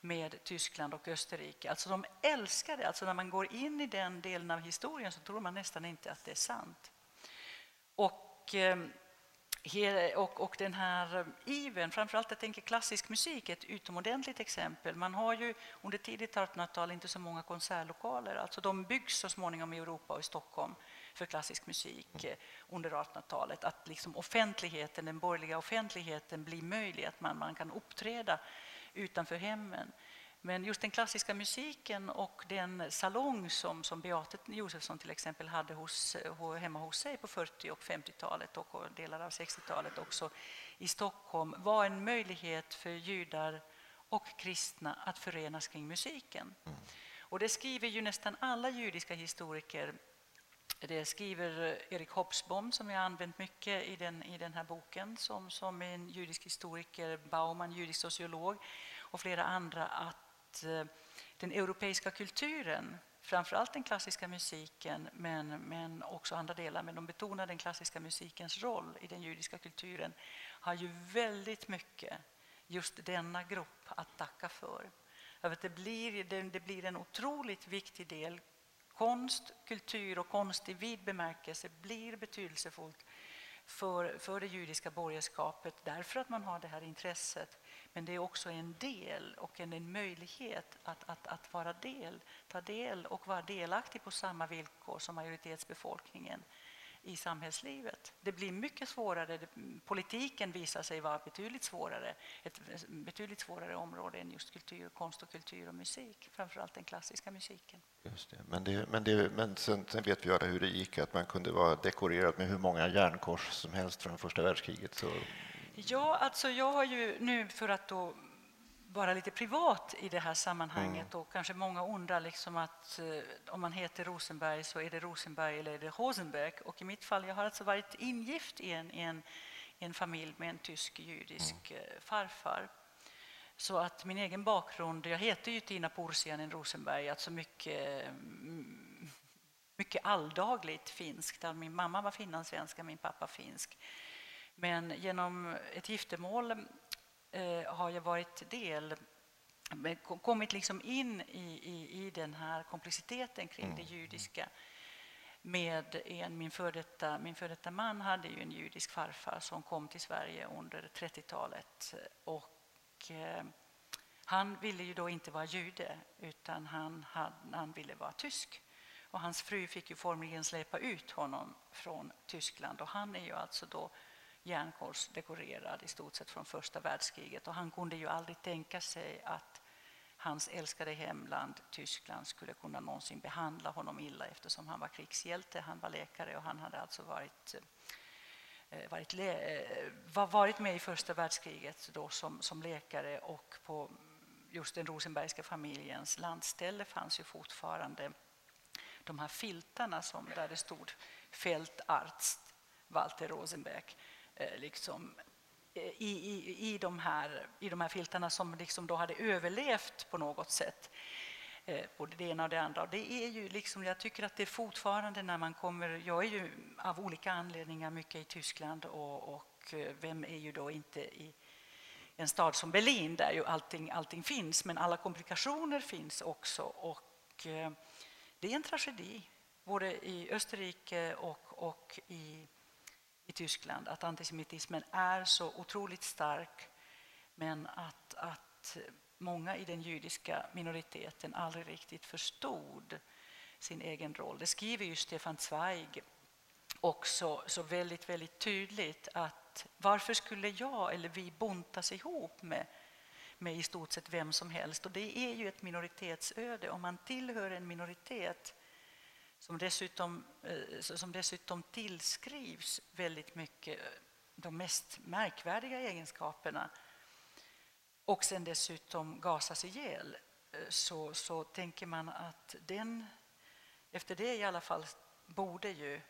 med Tyskland och Österrike. Alltså de älskar det. Alltså när man går in i den delen av historien så tror man nästan inte att det är sant. Och, ehm, och, och den här iven, framförallt jag tänker klassisk musik, är ett utomordentligt exempel. Man har ju under tidigt 1800-tal inte så många konsertlokaler. Alltså de byggs så småningom i Europa och i Stockholm för klassisk musik eh, under 1800-talet. Att liksom offentligheten, den borgerliga offentligheten blir möjlig, att man, man kan uppträda utanför hemmen. Men just den klassiska musiken och den salong som, som Beate Josefsson till exempel hade hos, hemma hos sig på 40 och 50-talet och delar av 60-talet också i Stockholm var en möjlighet för judar och kristna att förenas kring musiken. Mm. Och det skriver ju nästan alla judiska historiker det skriver Erik Hobsbawm som jag har använt mycket i den, i den här boken som, som en judisk historiker, Baumann, judisk sociolog och flera andra att Eh, den europeiska kulturen, framförallt den klassiska musiken men, men också andra delar, men de betonar den klassiska musikens roll i den judiska kulturen, har ju väldigt mycket just denna grupp att tacka för. Det blir, det blir en otroligt viktig del konst, kultur och konst i vid bemärkelse blir betydelsefullt för, för det judiska borgerskapet därför att man har det här intresset. Men det är också en del och en, en möjlighet att, att, att vara del, ta del och vara delaktig på samma villkor som majoritetsbefolkningen i samhällslivet. Det blir mycket svårare. Politiken visar sig vara betydligt svårare, ett betydligt svårare område än just kultur, konst och kultur och musik, framförallt den klassiska musiken. Just det. Men, det, men, det, men sen, sen, vet vi alla hur det gick, att man kunde vara dekorerad med hur många järnkors som helst från första världskriget. Så... Ja, alltså jag har ju nu för att då vara lite privat i det här sammanhanget. Mm. Och kanske många undrar liksom att eh, om man heter Rosenberg så är det Rosenberg eller är det Rosenberg. Och i mitt fall, jag har alltså varit ingift i en, i en, i en familj med en tysk-judisk mm. Eh, farfar. Så att min egen bakgrund, jag heter ju Tina Porsianen Rosenberg, alltså mycket, mm, mycket alldagligt finskt. Min mamma var finlandssvenska, min pappa finsk. Men genom ett giftermål eh, har jag varit del kommit liksom in i, i, i den här komplexiteten kring mm. det judiska med en, min före detta, min för detta man hade ju en judisk farfar som kom till Sverige under 30-talet. Och, eh, han ville ju då inte vara jude, utan han, han, han ville vara tysk. Och hans fru fick ju formligen släpa ut honom från Tyskland. Och han är ju alltså då järnkorsdekorerad i stort sett från första världskriget. Och han kunde ju aldrig tänka sig att hans älskade hemland Tyskland skulle kunna någonsin behandla honom illa eftersom han var krigshjälte, han var läkare och han hade alltså varit, eh, eh, varit, eh, varit med i första världskriget då som, som läkare och på just den Rosenbergska familjens landställe fanns ju fortfarande de här filtarna som, där det stod fältarzt Walter Rosenbeck Eh, liksom, eh, i, i, i, de här, i de här filtarna som liksom då hade överlevt på något sätt. Eh, både det ena och det andra. Och det är ju liksom, jag tycker att det är fortfarande när man kommer... Jag är ju av olika anledningar mycket i Tyskland och, och vem är ju då inte i en stad som Berlin där ju allting, allting finns, men alla komplikationer finns också. Och det är en tragedi, både i Österrike och, och i, i Tyskland, att antisemitismen är så otroligt stark, men att, att många i den judiska minoriteten aldrig riktigt förstod sin egen roll. Det skriver ju Stefan Zweig också så väldigt, väldigt tydligt att varför skulle jag eller vi buntas ihop med, med i stort sett vem som helst? Och det är ju ett minoritetsöde. Om man tillhör en minoritet som dessutom, eh, som dessutom tillskrivs väldigt mycket eh, de mest märkvärdiga egenskaperna och sen dessutom gasas ihjäl eh, så, så tänker man att den, efter det i alla fall borde ju,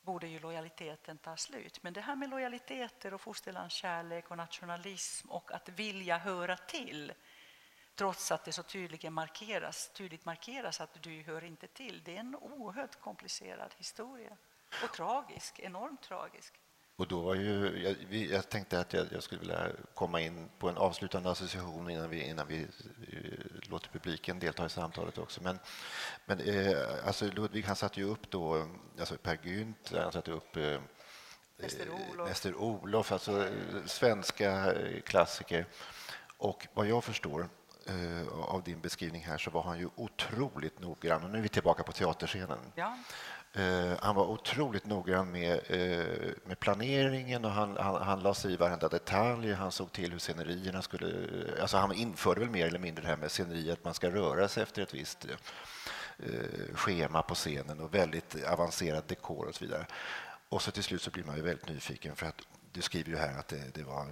borde ju lojaliteten ta slut. Men det här med lojaliteter och fosterlandskärlek och nationalism och att vilja höra till trots att det så tydligt markeras, tydligt markeras att du hör inte till. Det är en oerhört komplicerad historia och tragisk, enormt tragisk. Och då var ju, jag, jag tänkte att jag, jag, skulle vilja komma in på en avslutande association innan vi, innan vi uh, låter publiken delta i samtalet också. Men, men uh, alltså Ludvig han satte ju upp då, alltså Per Gynt, han satte upp uh, Mäster Olof, alltså svenska klassiker. Och vad jag förstår av din beskrivning här så var han ju otroligt noggrann. Och nu är vi tillbaka på teaterscenen. Ja. Eh, han var otroligt noggrann med, eh, med planeringen och han, han, han la sig i varenda detalj. Han såg till hur scenerierna skulle... Alltså han införde väl mer eller mindre det här med sceneriet, man ska röra sig efter ett visst eh, schema på scenen och väldigt avancerad dekor och så vidare. Och så till slut så blir man ju väldigt nyfiken för att du skriver ju här att det, det var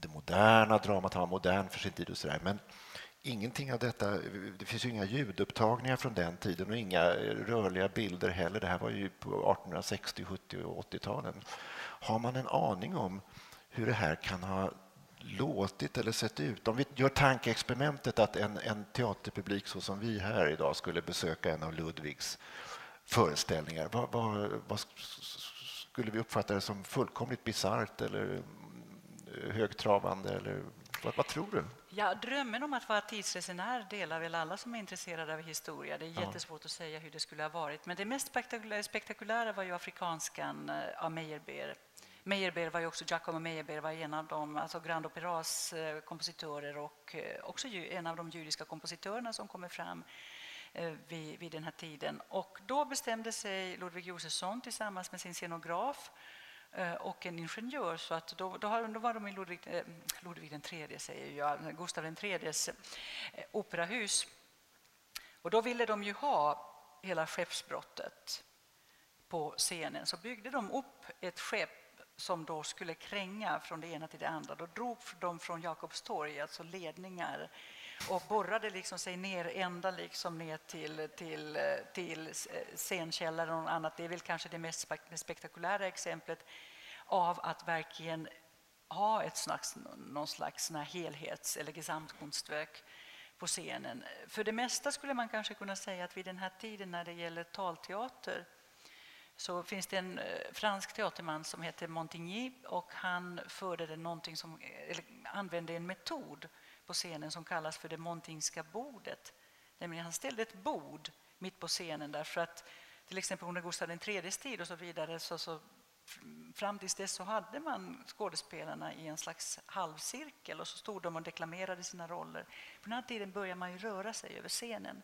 det moderna dramat, han var modern för sin tid och sådär. Men ingenting av detta, det finns ju inga ljudupptagningar från den tiden och inga rörliga bilder heller. Det här var ju på 1860, 70 och 80-talen. Har man en aning om hur det här kan ha låtit eller sett ut? Om vi gör tankeexperimentet att en, en teaterpublik så som vi här idag skulle besöka en av Ludvigs föreställningar. Vad, vad, vad skulle vi uppfatta det som fullkomligt bisarrt eller högtravande? Eller vad, vad tror du? Ja, drömmen om att vara tidsresenär delar väl alla som är intresserade av historia. Det är jättesvårt att säga hur det skulle ha varit. Men det mest spektakulära, var ju afrikanskan eh, av Meyerbeer. Meyerbeer var ju också, Giacomo Meyerbeer var en av de, alltså Grand Operas eh, kompositörer och eh, också en av de judiska kompositörerna som kommer fram vid, vid den här tiden. Och då bestämde sig Ludwig Josefsson tillsammans med sin scenograf Eh, och en ingenjör. Så att då, då, då var de i Ludvig, eh, Ludvig den tredje, säger jag, Gustav den tredjes eh, operahus. Och då ville de ju ha hela skeppsbrottet på scenen. Så byggde de upp ett skepp som då skulle kränga från det ena till det andra. Då drog de från Jakobstorg, alltså ledningar och borrade liksom sig ner ända liksom ner till, till, till eh, scenkällaren och annat. Det är väl kanske det mest spektakulära exemplet av att verkligen ha ett slags, någon slags helhets eller gesamtkonstverk på scenen. För det mesta skulle man kanske kunna säga att vid den här tiden när det gäller talteater så finns det en eh, fransk teaterman som heter Montigny och han förde någonting som, eh, eller använde en metod på scenen som kallas för det montingska bordet. Nämligen han ställde ett bord mitt på scenen därför att till exempel under Gustav IIIs tid och så vidare så, så fram tills dess så hade man skådespelarna i en slags halvcirkel och så stod de och deklamerade sina roller. På den här tiden började man ju röra sig över scenen.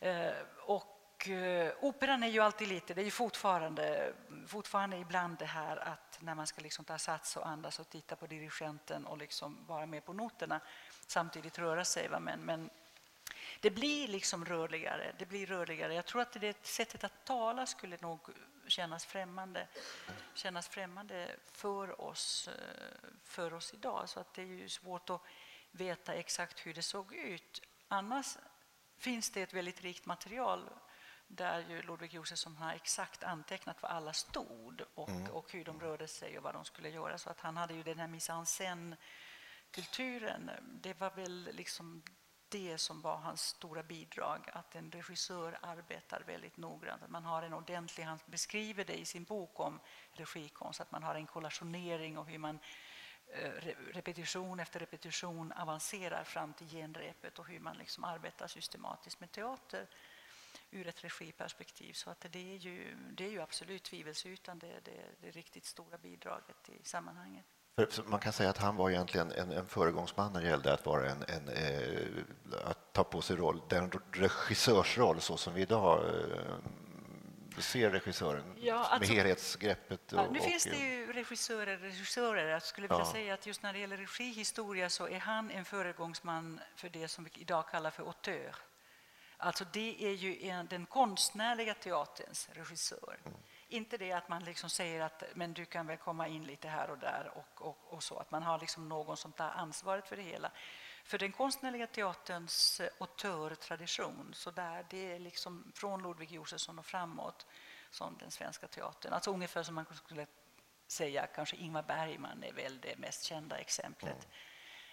Eh, och eh, operan är ju alltid lite, det är ju fortfarande, fortfarande ibland det här att när man ska liksom ta sats och andas och titta på dirigenten och liksom vara med på noterna samtidigt röra sig. Va? Men, men det blir liksom rörligare. Det blir rörligare. Jag tror att det sättet att tala skulle nog kännas främmande, kännas främmande för oss, eh, för oss idag. Så att det är ju svårt att veta exakt hur det såg ut. Annars finns det ett väldigt rikt material där ju Ludvig Josefsson har exakt antecknat var alla stod och, Mm. och hur de rörde sig och vad de skulle göra. Så att han hade ju den här mise en scène-kulturen. Det var väl liksom det som var hans stora bidrag, att en regissör arbetar väldigt noggrant. Att man har en ordentlig, han beskriver det i sin bok om regikonst, att man har en kollationering och hur man eh, re- repetition efter repetition avancerar fram till genrepet och hur man liksom arbetar systematiskt med teater ur ett regiperspektiv. Så att det, är ju, det är ju absolut tvivelsutan det, det, det riktigt stora bidraget i sammanhanget. Man kan säga att han var egentligen en, en föregångsman när det gällde att, vara en, en, eh, att ta på sig roll, den regissörsroll så som vi idag eh, ser regissören Ja, med alltså- helhetsgreppet. Och, Ja, nu och, finns det ju regissörer, regissörer. Jag skulle vilja Ja. säga att just när det gäller regihistoria så är han en föregångsman för det som vi idag kallar för auteur. Alltså det är ju en, den konstnärliga teaterns regissör. Inte det att man liksom säger att men du kan väl komma in lite här och där och, och, och så. Att man har liksom någon som tar ansvaret för det hela. För den konstnärliga teaterns eh, auteurtradition, så där, det är liksom från Ludvig Josefsson och framåt som den svenska teatern. Alltså ungefär som man skulle säga, kanske Ingmar Bergman är väl det mest kända exemplet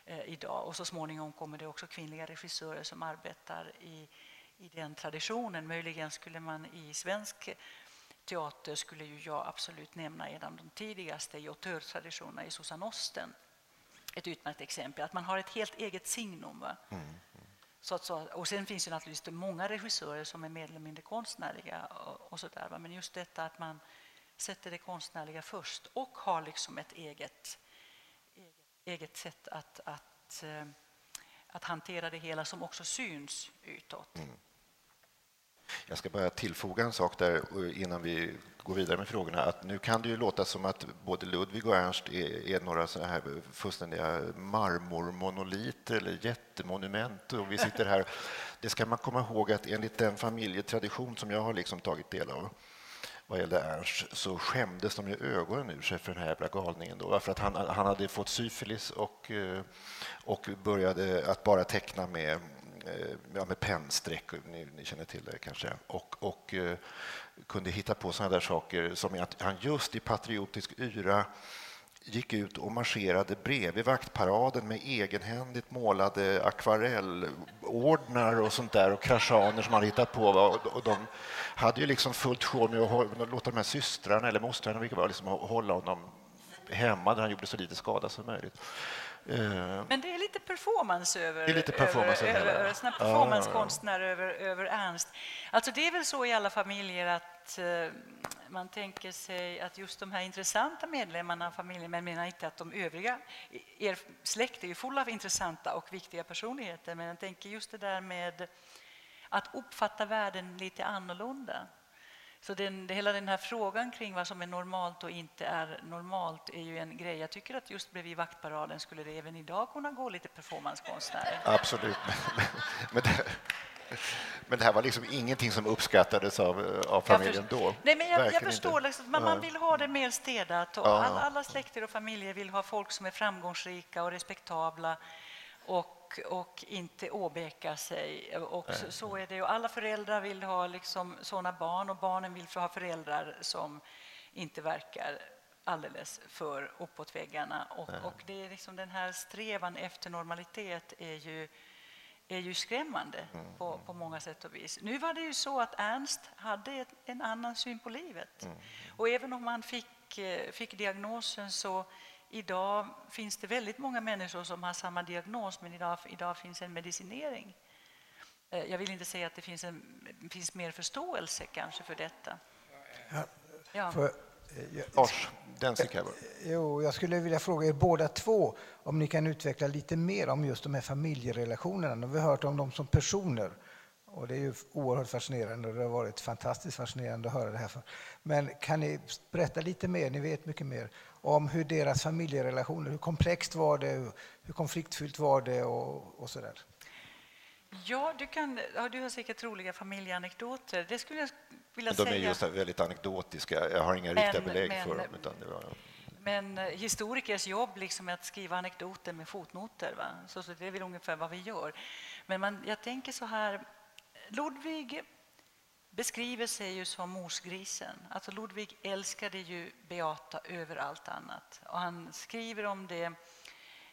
eh, idag. Och så småningom kommer det också kvinnliga regissörer som arbetar i, i den traditionen. Möjligen skulle man i svensk teater skulle ju jag absolut nämna en av de tidigaste i auteurtraditionerna i Susanne Osten. Ett utmärkt exempel, att man har ett helt eget signum. Va? Så att, så, och sen finns det naturligtvis det många regissörer som är mer eller mindre konstnärliga. Och, och så där? Men just detta att man sätter det konstnärliga först och har liksom ett eget, eget, eget sätt att, att, eh, att hantera det hela som också syns utåt. Jag ska bara tillfoga en sak där innan vi går vidare med frågorna. Att nu kan det ju låta som att både Ludvig och Ernst är, är några så här fullständiga marmormonoliter eller jättemonument. Och vi sitter här. Det ska man komma ihåg att enligt den familjetradition som jag har liksom tagit del av vad gällde Ernst så skämdes de ju ögonen ur sig för den här jävla galningen. Då, för att han, han hade fått syfilis och, eh, och började att bara teckna med Eh, ja, med pennstreck, ni, ni känner till det kanske, och, och eh, kunde hitta på sådana där saker som att han just i patriotisk yra gick ut och marscherade bredvid vaktparaden med egenhändigt målade akvarellordnar och sånt där och kraschaner som han hittat på. Och, de hade ju liksom fullt sjå med att låta de här systrarna eller mostrarna vilka var, liksom, hålla honom hemma där han gjorde så lite skada som möjligt. Eh, Men det är lite performance över, Det är lite performance över, över över, såna Ja, performancekonstnär över, över Ernst. Alltså det är väl så i alla familjer att eh, man tänker sig att just de här intressanta medlemmarna av familjen, men menar inte att de övriga, er släkt är ju full av intressanta och viktiga personligheter, men jag tänker just det där med att uppfatta världen lite annorlunda. Så den, hela den här frågan kring vad som är normalt och inte är normalt är ju en grej. Jag tycker att just bredvid vaktparaden skulle det även idag kunna gå lite performancekonstnärer. Absolut. Men, det, men det här var liksom ingenting som uppskattades av, av familjen jag då. Nej, men jag, jag förstår, liksom, man, man vill ha det mer städat. Och alla, alla släkter och familjer vill ha folk som är framgångsrika och respektabla och, och inte åbäkar sig. Och så, så är det. Och alla föräldrar vill ha liksom sådana barn och barnen vill ha föräldrar som inte verkar alldeles för uppåt väggarna. Och, och det är liksom den här strävan efter normalitet är ju är ju skrämmande på, på många sätt och vis. Nu var det ju så att Ernst hade ett, en annan syn på livet. Och även om han fick, eh, fick diagnosen så idag finns det väldigt många människor som har samma diagnos men idag, idag finns en medicinering. Eh, Jag vill inte säga att det finns, en, finns mer förståelse kanske för detta. Ja. För, eh, jag, Lars, den sticker jag bara. jo, jag skulle vilja fråga er båda två om ni kan utveckla lite mer om just de här familjerelationerna. Nu har vi hört om dem som personer och det är ju oerhört fascinerande och det har varit fantastiskt fascinerande att höra det här. för- Men kan ni berätta lite mer, ni vet mycket mer, om hur deras familjerelationer, hur komplext var det, hur- konfliktfyllt var det och, och sådär? Ja, du, kan, ja, du har säkert roliga familjeanekdoter. Det skulle jag vilja De är säga. just väldigt anekdotiska. Jag har inga Men- riktiga belägg men- för dem. Utan det var, Men historikers jobb liksom är att skriva anekdoter med fotnoter. Va? Så, så det är väl ungefär vad vi gör. Men man, jag tänker så här, Ludvig beskriver sig ju som morsgrisen. Alltså Ludvig älskade ju Beata över allt annat. Och han skriver om det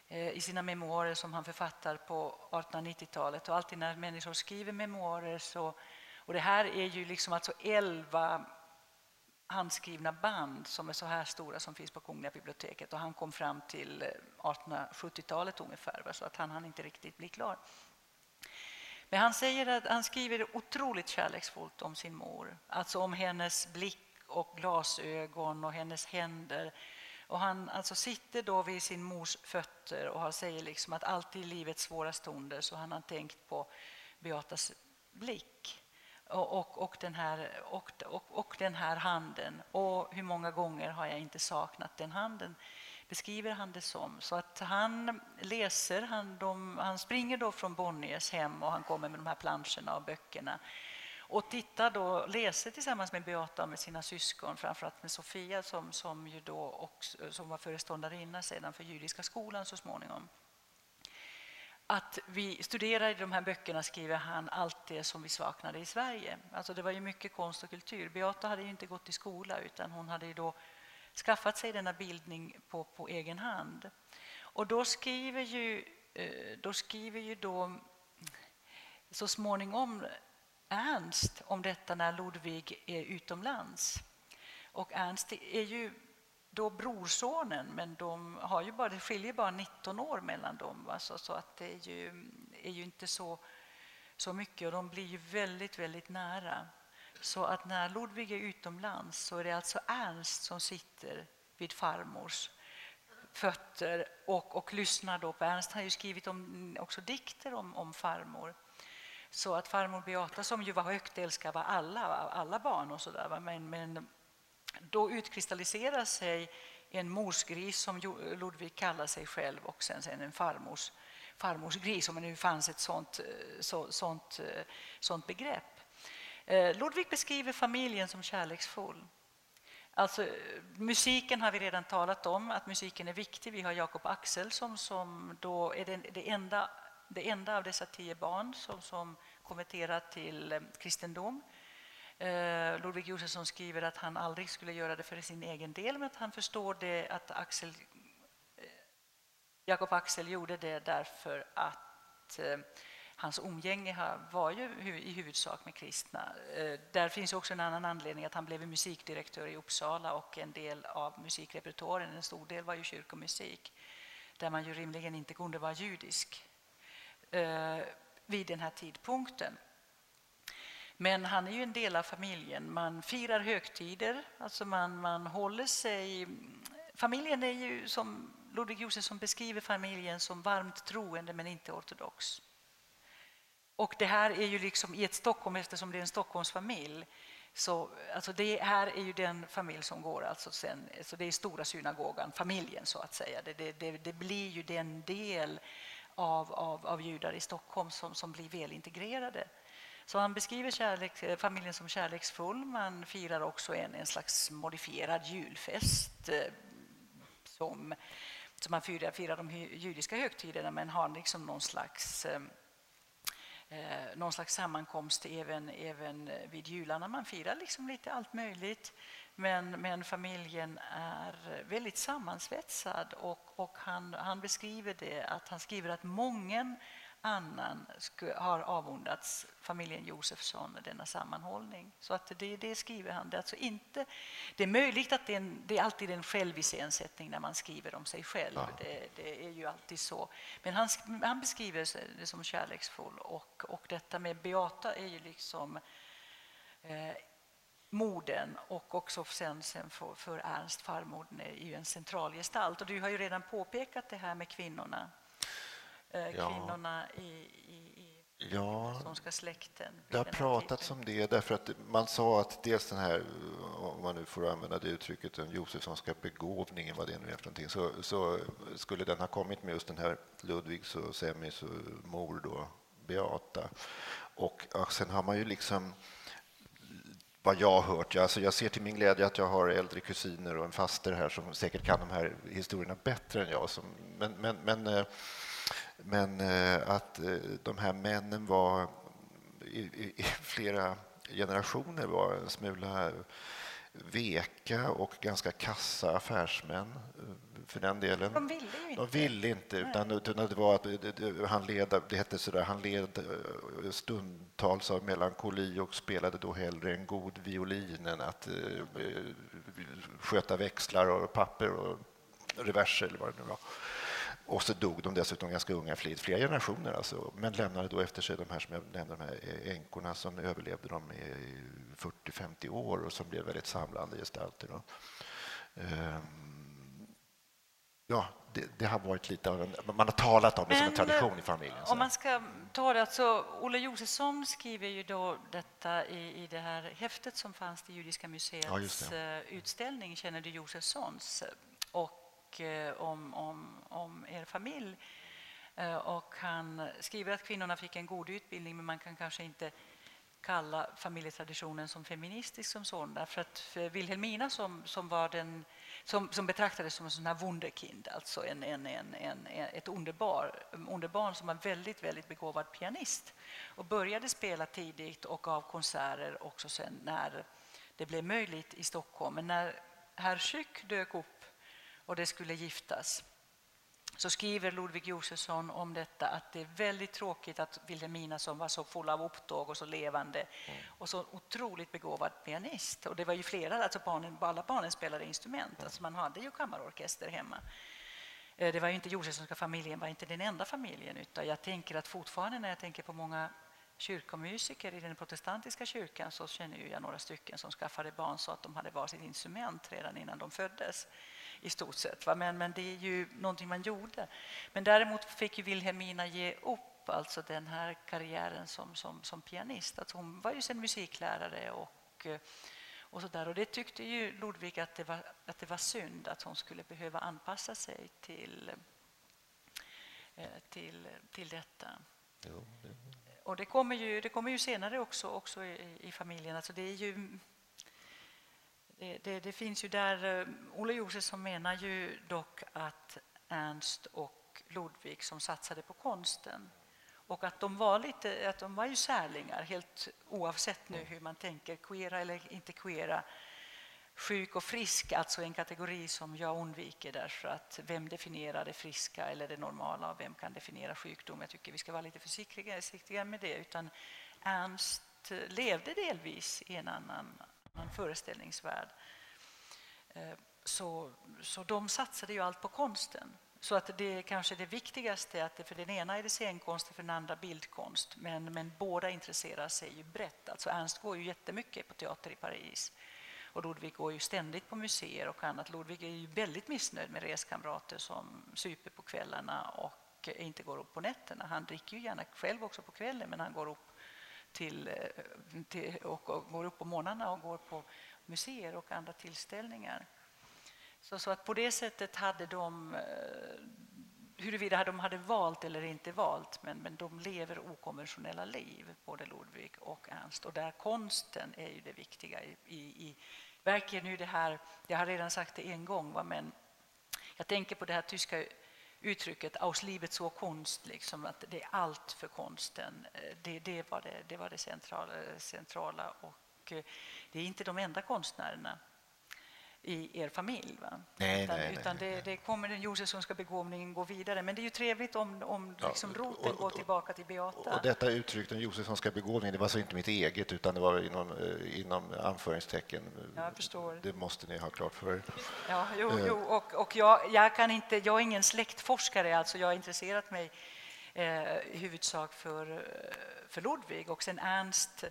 eh, i sina memoarer som han författar på 1890-talet. Och alltid när människor skriver memoarer så... Och det här är ju liksom alltså elva handskrivna band som är så här stora som finns på Kungliga biblioteket. Och han kom fram till eh, 1870-talet ungefär, så att han hann inte riktigt bli klar. Men han, säger att, han skriver otroligt kärleksfullt om sin mor. Alltså om hennes blick och glasögon och hennes händer. Och han alltså sitter då vid sin mors fötter och säger liksom att alltid i livets svåra stunder så han har tänkt på Beatas blick och, och, och, den här, och, och, och den här handen. Och hur många gånger har jag inte saknat den handen? Beskriver han det som. Så att han läser, han, de, han springer då från Bonniers hem och han kommer med de här planscherna och böckerna och tittar då, läser tillsammans med Beata och med sina syskon, framförallt med Sofia som, som, ju då också, som var föreståndarinna sedan för judiska skolan så småningom. Att vi studerar i de här böckerna skriver han allt det som vi saknade i Sverige. Alltså det var ju mycket konst och kultur. Beata hade ju inte gått i skola utan hon hade ju då skaffat sig denna bildning på, på egen hand. Och då skriver ju eh, då, skriver ju då så småningom Ernst om detta när Ludvig är utomlands. Och Ernst är ju då brorsonen, men de har ju bara, det skiljer bara 19 år mellan dem. Alltså, så att det är ju, är ju inte så, så mycket och de blir ju väldigt, väldigt nära. Så att när Ludvig är utomlands så är det alltså Ernst som sitter vid farmors fötter och, och lyssnar då på Ernst har ju skrivit om, också dikter om, om farmor. Så att farmor Beata, som ju var högt älskad av alla, alla barn och sådär, men, men då utkristalliserar sig en morsgris som Ludvig kallar sig själv och sen, sen en farmors, farmors gris, om det nu fanns ett sånt, så, sånt, sånt begrepp. Eh, Ludvig beskriver familjen som kärleksfull. Alltså, musiken har vi redan talat om, att musiken är viktig. Vi har Jakob Axel som, som då är det, det, enda, det enda av dessa tio barn som, som konverterar till eh, kristendom. Eh, Ludvig Josefsson skriver att han aldrig skulle göra det för sin egen del, men att han förstår det att Axel, eh, Jakob Axel gjorde det därför att hans umgänge var ju i huvudsak med kristna. Eh, där finns också en annan anledning att han blev musikdirektör i Uppsala och en del av musikrepertoaren, en stor del var ju kyrkomusik där man ju rimligen inte kunde vara judisk eh, vid den här tidpunkten. Men han är ju en del av familjen. Man firar högtider, alltså man, man håller sig... Familjen är ju, som Ludvig Josefsson beskriver familjen som varmt troende men inte ortodox. Och det här är ju liksom i ett Stockholm, eftersom det är en Stockholmsfamilj, så alltså det här är ju den familj som går, alltså sen, så det är stora synagogan, familjen så att säga. Det, det, det blir ju den del av, av, av judar i Stockholm som, som blir välintegrerade. Så han beskriver kärlek, familjen som kärleksfull. Man firar också en, en slags modifierad julfest eh, som, som man firar, firar de judiska högtiderna men har liksom någon slags eh, eh, någon slags sammankomst även, även vid jularna. Man firar liksom lite allt möjligt. Men, men familjen är väldigt sammansvetsad och, och han, han beskriver det att han skriver att många annan har avundats familjen Josefsson denna sammanhållning. Så att det, det skriver han. Det är, alltså inte, det är möjligt att det är, en, det är alltid en själviscensättning när man skriver om sig själv. Ja. Det, det, är ju alltid så. Men han, han beskriver det som kärleksfull och, och detta med Beata är ju liksom eh, morden och också sen, sen för, för Ernst, farmodern, är ju en central gestalt. Och du har ju redan påpekat det här med kvinnorna Eh, kvinnorna i, i, i ja, sonska släkten. Det har pratats om det därför att man sa att dels den här, om man nu får använda det uttrycket, den Josefssonska begåvningen, vad det nu är för någonting, så, så skulle den ha kommit med just den här Ludvigs och Semmis mor då, Beata. Och, och sen har man ju liksom vad jag har hört. Alltså jag ser till min glädje att jag har äldre kusiner och en faster här som säkert kan de här historierna bättre än jag. Som, men, men, men eh, men eh, att eh, de här männen var i, i, flera generationer var en smula veka och ganska kassa affärsmän för den delen. De ville ju inte. De ville inte, utan, utan det var att han led, det hette sådär, han led eh, stundtals av melankoli och spelade då hellre en god violin än att eh, sköta växlar och papper och reverser eller vad det nu var. Och så dog de dessutom ganska unga, flera generationer, alltså, men lämnade då efter sig de här som jag nämnde, de här änkorna som överlevde dem i 40-50 år och som blev väldigt samlande gestalter. Då. Ehm, ja, det, det, har varit lite av en, man har talat om det men, som en tradition i familjen. Så. Om man ska ta det, alltså, Olle Josefsson skriver ju då detta i, i det här häftet som fanns till Judiska museets ja, eh, utställning Känner du Josefssons? Och och eh, om, om, om er familj. Eh, och han skriver att kvinnorna fick en god utbildning men man kan kanske inte kalla familjetraditionen som feministisk som sådan. Därför att för Wilhelmina som, som, var den, som, som betraktades som en sån här wunderkind, alltså en, en, en, en, ett underbar, underbarn som var väldigt, väldigt begåvad pianist och började spela tidigt och gav konserter också sen när det blev möjligt i Stockholm. Men när herr Schück dök upp och det skulle giftas så skriver Ludvig Josefsson om detta att det är väldigt tråkigt att Wilhelmina som var så full av upptåg och så levande mm. och så otroligt begåvad pianist. Och det var ju flera, alltså barnen, alla barnen spelade instrument, mm. alltså man hade ju kammarorkester hemma. Eh, det var ju inte Josefssonska familjen var inte den enda familjen utan jag tänker att fortfarande när jag tänker på många kyrkomusiker i den protestantiska kyrkan så känner jag några stycken som skaffade barn så att de hade varsitt instrument redan innan de föddes i stort sett. Va? Men, men det är ju någonting man gjorde. Men däremot fick ju Wilhelmina ge upp alltså den här karriären som, som, som pianist. Alltså hon var ju sen musiklärare och, och så där. Och det tyckte ju Ludvig att det, var, att det var synd att hon skulle behöva anpassa sig till, eh, till, till detta. Jo, det... Och det kommer, ju, det kommer ju senare också, också i, i familjen. Alltså det är ju det, det, det, finns ju där, eh, Olle Josefsson menar ju dock att Ernst och Ludvig som satsade på konsten och att de var, lite, att de var ju särlingar helt oavsett nu hur man tänker, queera eller inte queera. Sjuk och frisk, alltså en kategori som jag undviker därför att vem definierar det friska eller det normala och vem kan definiera sjukdom? Jag tycker vi ska vara lite försiktiga med det. Utan Ernst levde delvis i en annan annan föreställningsvärld. Eh, så, så de satsade ju allt på konsten. Så att det är kanske det viktigaste, att det, för den ena är det scenkonst och för den andra bildkonst. Men, men båda intresserar sig ju brett. Alltså Ernst går ju jättemycket på teater i Paris. Och Ludvig går ju ständigt på museer och annat. Ludvig är ju väldigt missnöjd med reskamrater som super på kvällarna och inte går upp på nätterna. Han dricker ju gärna själv också på kvällen men han går upp till, eh, till, och, och, går upp på morgnarna och går på museer och andra tillställningar. Så, så att på det sättet hade de, eh, huruvida de hade valt eller inte valt, men, men de lever okonventionella liv, både Ludvig och Ernst. Och där konsten är ju det viktiga i, i, i verkligen nu det här, jag har redan sagt det en gång, va, men jag tänker på det här tyska uttrycket aus livet så konst, liksom, att det är allt för konsten. Eh, det, det, var, det, det var det centrala, eh, centrala och eh, det är inte de enda konstnärerna i er familj. Va? Nej, utan nej, utan nej, det, det, kommer den Josefssonska begåvningen gå vidare. Men det är ju trevligt om, om liksom ja, roten och, går tillbaka till Beata. Och detta uttryck, den Josefssonska begåvningen, det var alltså inte mitt eget utan det var inom, eh, inom anföringstecken. Jag förstår. Det måste ni ha klart för er. Ja, jo, jo, och, och jag, jag, kan inte, jag är ingen släktforskare, alltså jag har intresserat mig eh, i huvudsak för, eh, för Ludvig och sen Ernst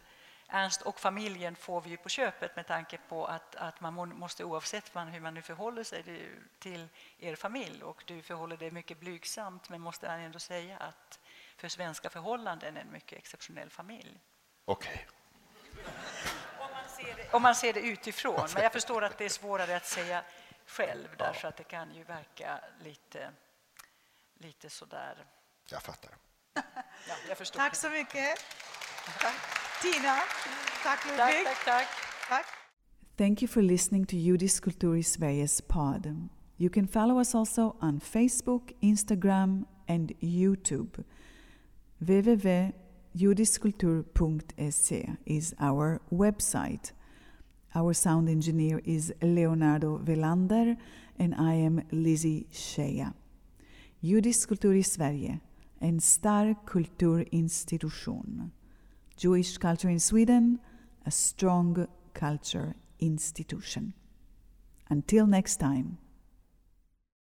Ernst och familjen får vi på köpet med tanke på att, att man måste oavsett man, hur man nu förhåller sig till er familj och du förhåller dig mycket blygsamt men måste ändå säga att för svenska förhållanden är en mycket exceptionell familj. Okej. Okay. Om, man ser det utifrån, men jag förstår att det är svårare att säga själv därför ja. att det kan ju verka lite, lite sådär... Jag fattar. Ja, jag förstår. Tack så mycket. Tack. Tina. Tack Ludvig. Tack, tack, tack. tack. Thank you for listening to Judis Kultur Sveriges pod. You can follow us also on Facebook, Instagram and YouTube. www Judiskultur.se is our website. Our sound engineer is Leonardo Velander and I am Lizzie Shea. Judisk kultur i Sverige, en stark kulturinstitution. Jewish culture in Sweden, a strong culture institution. Until next time.